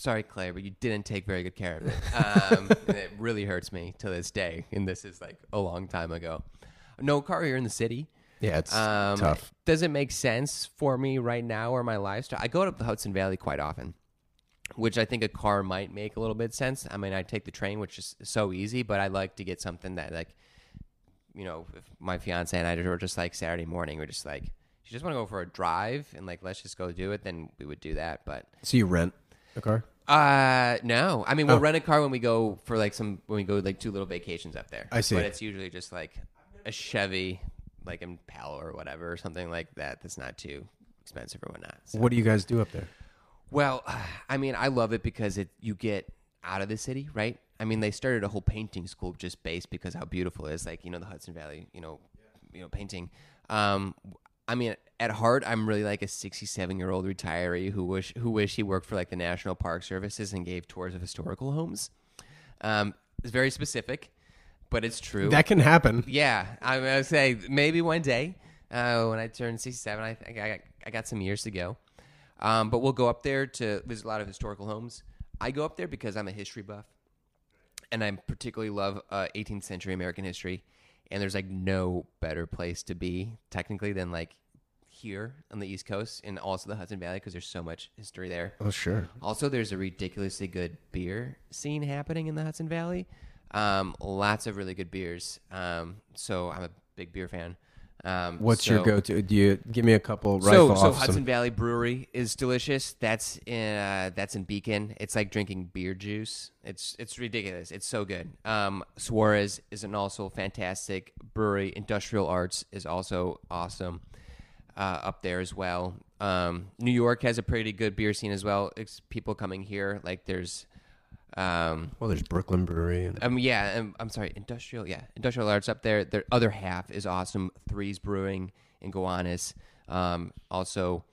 Sorry, Claire, but you didn't take very good care of it. Um, [LAUGHS] it really hurts me to this day, and this is like a long time ago. No car here in the city. yeah, it's Um, tough. Does it make sense for me right now or my lifestyle. I go to the Hudson Valley quite often, which I think a car might make a little bit sense. I mean, I take the train, which is so easy, but I like to get something that like, you know, if my fiance and I were just like Saturday morning, we're just like, you just want to go for a drive and like let's just go do it, then we would do that. But So you rent a car? Uh no, I mean we'll Oh. rent a car when we go for like some when we go like two little vacations up there. I see. but it's usually just like a Chevy, like Impala or whatever, or something like that. That's not too expensive or whatnot. So- What do you guys do up there? well, [SIGHS] I mean, I love it because it you get out of the city, right? I mean, they started a whole painting school just based because how beautiful it is, like you know the Hudson Valley, you know, you know painting. Um, I mean, at heart, I'm really like a 67 year old retiree who wish who wish he worked for like the National Park Services and gave tours of historical homes. Um, it's very specific, but it's true. That can happen. Yeah, I'm gonna say maybe one day uh, when I turn 67. I think I got, I got some years to go. Um, but we'll go up there to visit a lot of historical homes. I go up there because I'm a history buff, and I particularly love uh, 18th century American history. And there's like no better place to be technically than like here on the East Coast and also the Hudson Valley because there's so much history there. Oh sure. Also, there's a ridiculously good beer scene happening in the Hudson Valley. Um, lots of really good beers. Um, so I'm a big beer fan. Um, What's so- your go-to? Do you give me a couple So, so Hudson some? Valley Brewery is delicious. That's in uh, that's in Beacon. It's like drinking beer juice. It's it's ridiculous. It's so good. Um, Suarez is an also fantastic brewery. Industrial Arts is also awesome uh, up there as well. Um, New York has a pretty good beer scene as well. It's people coming here. Like there's, um, Well, there's Brooklyn Brewery. And, um, yeah, um, I'm sorry, industrial. Yeah, industrial arts up there. Their other half is awesome. Threes Brewing in Gowanus. Um, also,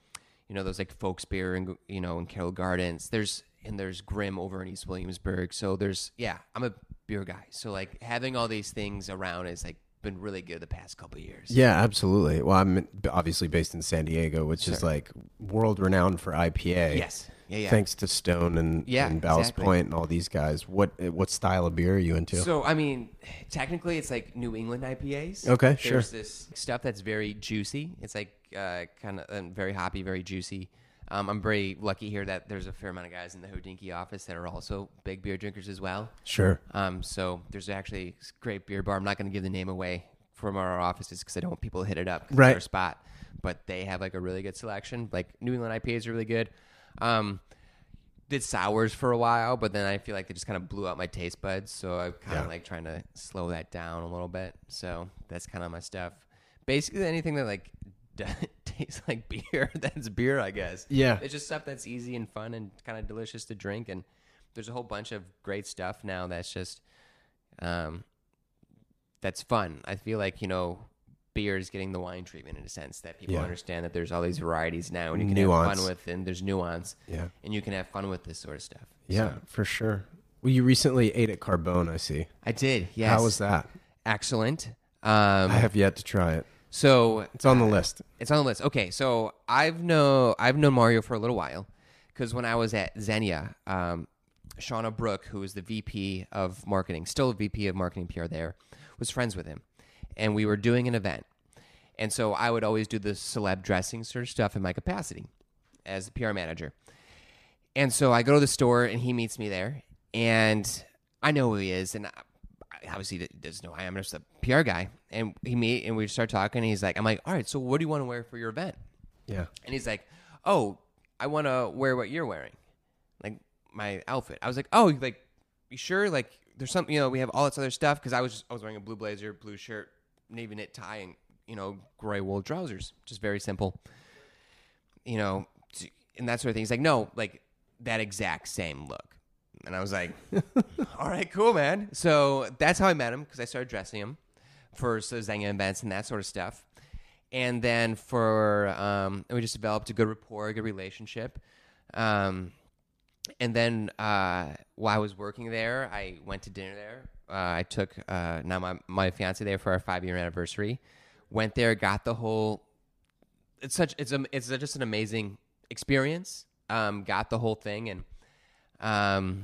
you know those like Folksbier and you know in Carroll Gardens. There's and there's Grimm over in East Williamsburg. So there's yeah, I'm a beer guy. So like having all these things around is like been really good the past couple years. yeah, absolutely. Well, I'm obviously based in San Diego, which is like world renowned for IPA. Yes. Yeah, yeah. Thanks to Stone and, Yeah, and Ballast exactly. Point and all these guys. What what style of beer are you into? So I mean, technically, it's like New England IPAs. Okay, sure. There's this stuff that's very juicy. It's like uh, kind of uh, very hoppy, very juicy. Um, I'm very lucky here that there's a fair amount of guys in the Hodinkee office that are also big beer drinkers as well. sure. Um, so there's actually a great beer bar. I'm not going to give the name away from our offices because I don't want people to hit it up. it's Right. Their spot, but they have like a really good selection. Like New England IPAs are really good. Um, did sours for a while, but then I feel like they just kind of blew out my taste buds. So I'm kind of Yeah. like trying to slow that down a little bit. So that's kind of my stuff. Basically, anything that like [LAUGHS] tastes like beer, [LAUGHS] that's beer, I guess. Yeah. It's just stuff that's easy and fun and kind of delicious to drink. And there's a whole bunch of great stuff now that's just, um, that's fun. I feel like, you know, beer is getting the wine treatment in a sense that people Yeah. understand that there's all these varieties now and you can Nuance. have fun with, and there's nuance Yeah. and you can have fun with this sort of stuff. Yeah, So, for sure. Well, you recently ate at Carbone, I see. I did. Yes. How was that? Excellent. Um, I have yet to try it. So It's on the list. It's on the list. Okay, so I've know I've known Mario for a little while because when I was at Zegna, um, Shauna Brook, who was the VP of marketing, still a VP of marketing PR there, was friends with him, and we were doing an event, and so I would always do the celeb dressing sort of stuff in my capacity as a PR manager, and so I go to the store and he meets me there, and I know who he is, and obviously there's doesn't I am. Just a PR guy, and he meet and we start talking. And he's like, I'm like, all right, so what do you want to wear for your event? Yeah. And he's like, oh, I want to wear what you're wearing, like my outfit. I was like, oh, like you sure? Like there's something, you know, we have all this other stuff because I was just, I was wearing a blue blazer, blue shirt, navy knit tie, and you know, gray wool trousers, just very simple. You know, and that sort of thing. He's like, no, like that exact same look. And I was like, [LAUGHS] all right, cool, man. So that's how I met him because I started dressing him for so Zegna events and that sort of stuff. And then for, um, and we just developed a good rapport, a good relationship. Um, and then uh, while I was working there, I went to dinner there. Uh, I took uh, now my, my fiance there for our five year anniversary. Went there, got the whole. It's such it's a it's just an amazing experience. Um, got the whole thing and um,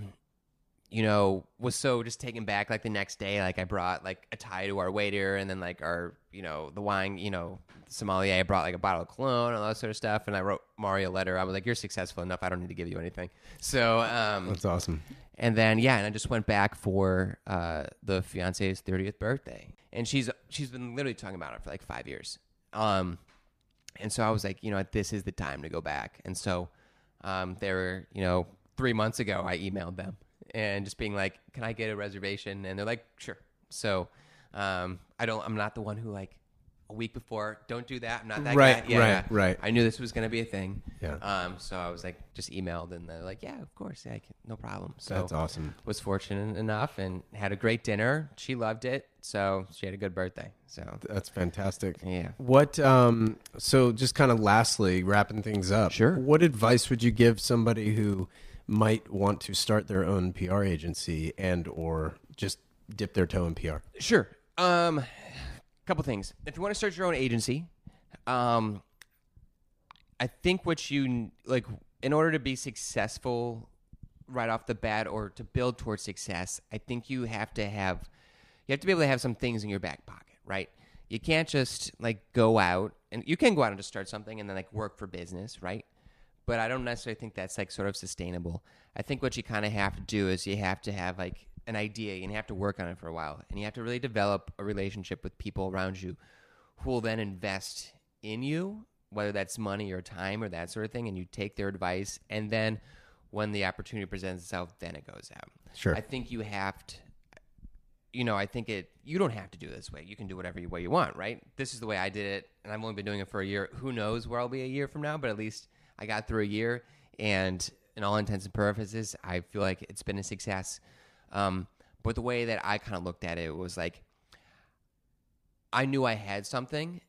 you know, was so just taken back. Like the next day, like I brought like a tie to our waiter, and then like our, you know, the wine, you know, sommelier. I brought like a bottle of cologne and all that sort of stuff. And I wrote Mario a letter. I was like, "You're successful enough. I don't need to give you anything." So, um, That's awesome. and then yeah, and I just went back for uh, the fiance's thirtieth birthday, and she's she's been literally talking about it for like five years. Um, and so I was like, you know, this is the time to go back. And so um, there were, you know, three months ago, I emailed them and just being like, can I get a reservation? And they're like, sure. So um, I don't, I'm not the one who like a week before, don't do that. I'm not that Right, guy. Yeah, right, yeah. right. I knew this was going to be a thing. Yeah. Um, so I was like, just emailed and they're like, yeah, of course. Yeah, I can, no problem. So That's awesome. was fortunate enough and had a great dinner. She loved it. So she had a good birthday. So That's fantastic. yeah. What um so just kind of lastly wrapping things up. Sure. What advice would you give somebody who might want to start their own PR agency and or just dip their toe in PR? Sure. Um, couple things. If you want to start your own agency, um, I think what you like in order to be successful right off the bat or to build towards success, I think you have to have you have to be able to have some things in your back pocket, right? You can't just like go out and you can go out and just start something and then like work for business, right? But I don't necessarily think that's like sort of sustainable. I think what you kind of have to do is you have to have like an idea and you have to work on it for a while and you have to really develop a relationship with people around you who will then invest in you, whether that's money or time or that sort of thing, and you take their advice and then when the opportunity presents itself, then it goes out. Sure. I think you have to you know, I think it. You don't have to do it this way. You can do whatever way you want, right? This is the way I did it, and I've only been doing it for a year. Who knows where I'll be a year from now? But at least I got through a year, and in all intents and purposes, I feel like it's been a success. Um, but the way that I kind of looked at it was like, I knew I had something,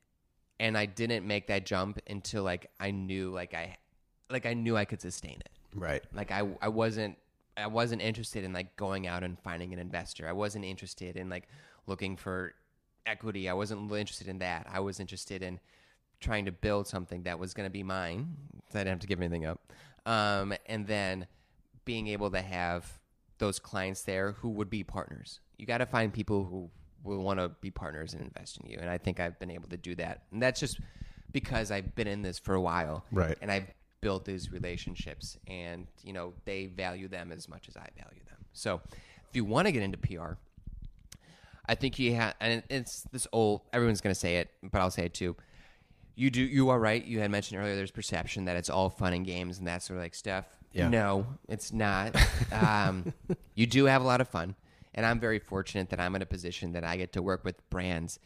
and I didn't make that jump until like I knew, like I, like I knew I could sustain it. Right. Like I, I wasn't, I wasn't interested in like going out and finding an investor. I wasn't interested in like looking for equity. I wasn't interested in that. I was interested in trying to build something that was going to be mine. So I didn't have to give anything up. Um, and then being able to have those clients there who would be partners. You got to find people who will want to be partners and invest in you. And I think I've been able to do that. And that's just because I've been in this for a while. Right. And I've built these relationships and, you know, they value them as much as I value them. So if you want to get into PR, I think you have, and it's this old, everyone's going to say it, but I'll say it too. You do, you are right. You had mentioned earlier there's perception that it's all fun and games and that sort of like stuff. Yeah. No, it's not. um, [LAUGHS] you do have a lot of fun. And I'm very fortunate that I'm in a position that I get to work with brands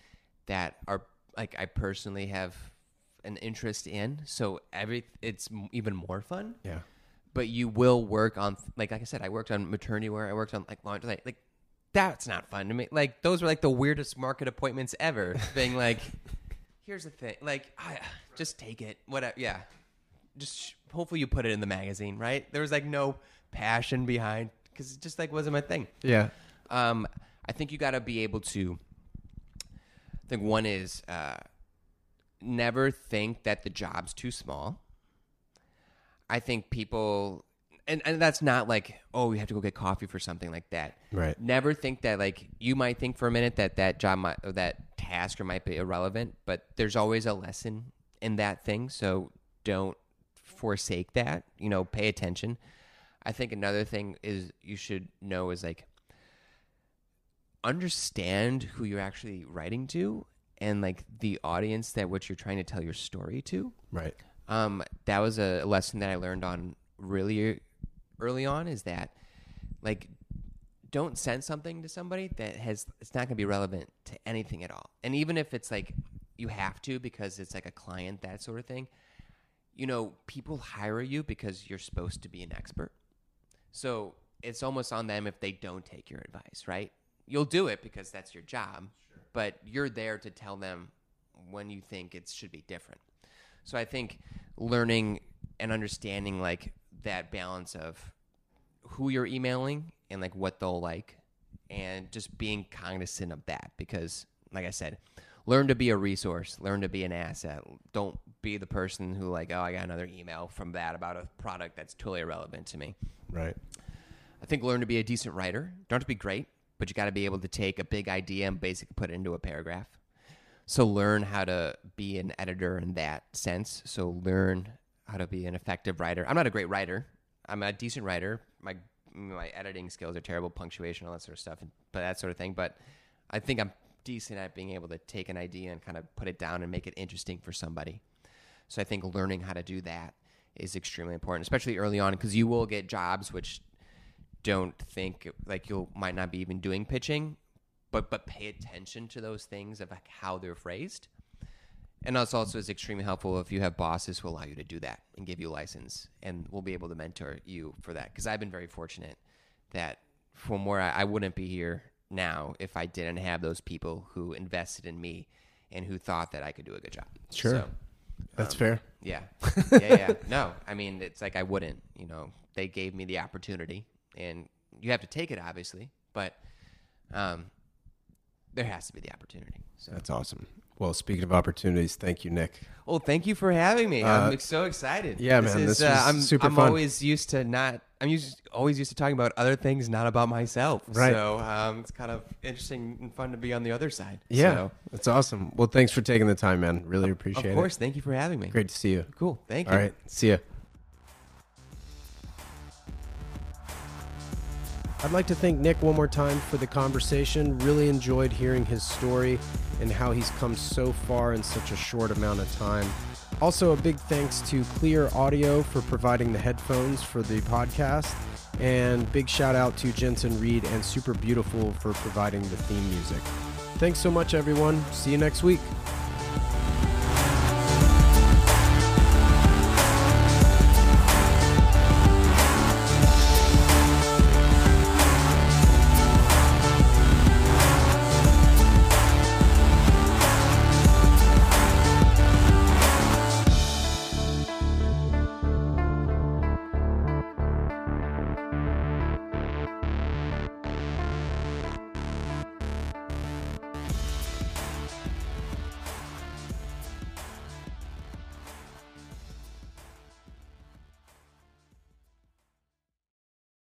that are like I personally have an interest in. So every it's even more fun. Yeah. But you will work on like like I said, I worked on maternity wear. I worked on like laundry. Like, like that's not fun to me. Like those were like the weirdest market appointments ever. Being like, here's the thing. Like I just take it. Whatever. Yeah. Just sh- hopefully you put it in the magazine, right? There was like no passion behind because it just like wasn't my thing. Yeah. Um, I think you got to be able to. I think one is uh, never think that the job's too small. I think people, and, and that's not like, oh, we have to go get coffee for something like that. Right. Never think that like you might think for a minute that that job might or that task or might be irrelevant, but there's always a lesson in that thing. So don't forsake that. You know, pay attention. I think another thing is you should know is like understand who you're actually writing to and like the audience that what you're trying to tell your story to. Right. Um, that was a lesson that I learned on really early on is that like don't send something to somebody that has it's not going to be relevant to anything at all. And even if it's like you have to because it's like a client that sort of thing, you know, people hire you because you're supposed to be an expert. So, it's almost on them if they don't take your advice, right? You'll do it because that's your job, but you're there to tell them when you think it should be different. So I think learning and understanding like that balance of who you're emailing and like what they'll like and just being cognizant of that because like I said, learn to be a resource, learn to be an asset. Don't be the person who like, oh, I got another email from that about a product that's totally irrelevant to me. Right. I think learn to be a decent writer. Don't have to be great, but you got to be able to take a big idea and basically put it into a paragraph. So learn how to be an editor in that sense. So learn how to be an effective writer. I'm not a great writer. I'm a decent writer. My my editing skills are terrible, punctuation, all that sort of stuff, but that sort of thing. But I think I'm decent at being able to take an idea and kind of put it down and make it interesting for somebody. So I think learning how to do that is extremely important, especially early on, because you will get jobs which don't think like you might not be even doing pitching, but but pay attention to those things of like how they're phrased. And that's also is extremely helpful if you have bosses who allow you to do that and give you a license, and we'll be able to mentor you for that. Because I've been very fortunate that from where I, I wouldn't be here now if I didn't have those people who invested in me and who thought that I could do a good job. Sure. So, That's um, fair. yeah. [LAUGHS] Yeah, yeah. No, I mean, it's like I wouldn't, you know, they gave me the opportunity and you have to take it obviously, but um there has to be the opportunity. So That's awesome. Well, speaking of opportunities, thank you, Nick. Well, thank you for having me. Uh, I'm so excited. yeah, man, this uh, I'm, super I'm fun. always used to not. I'm used, always used to talking about other things, not about myself. Right. So um, it's kind of interesting and fun to be on the other side. Yeah, So, that's awesome. Well, thanks for taking the time, man. Really appreciate it. of course. Thank you for having me. Great to see you. Cool. Thank you. All right, see ya. I'd like to thank Nick one more time for the conversation. Really enjoyed hearing his story and how he's come so far in such a short amount of time. Also, a big thanks to Clear Audio for providing the headphones for the podcast. And big shout out to Jensen Reed and Super Beautiful for providing the theme music. Thanks so much, everyone. See you next week.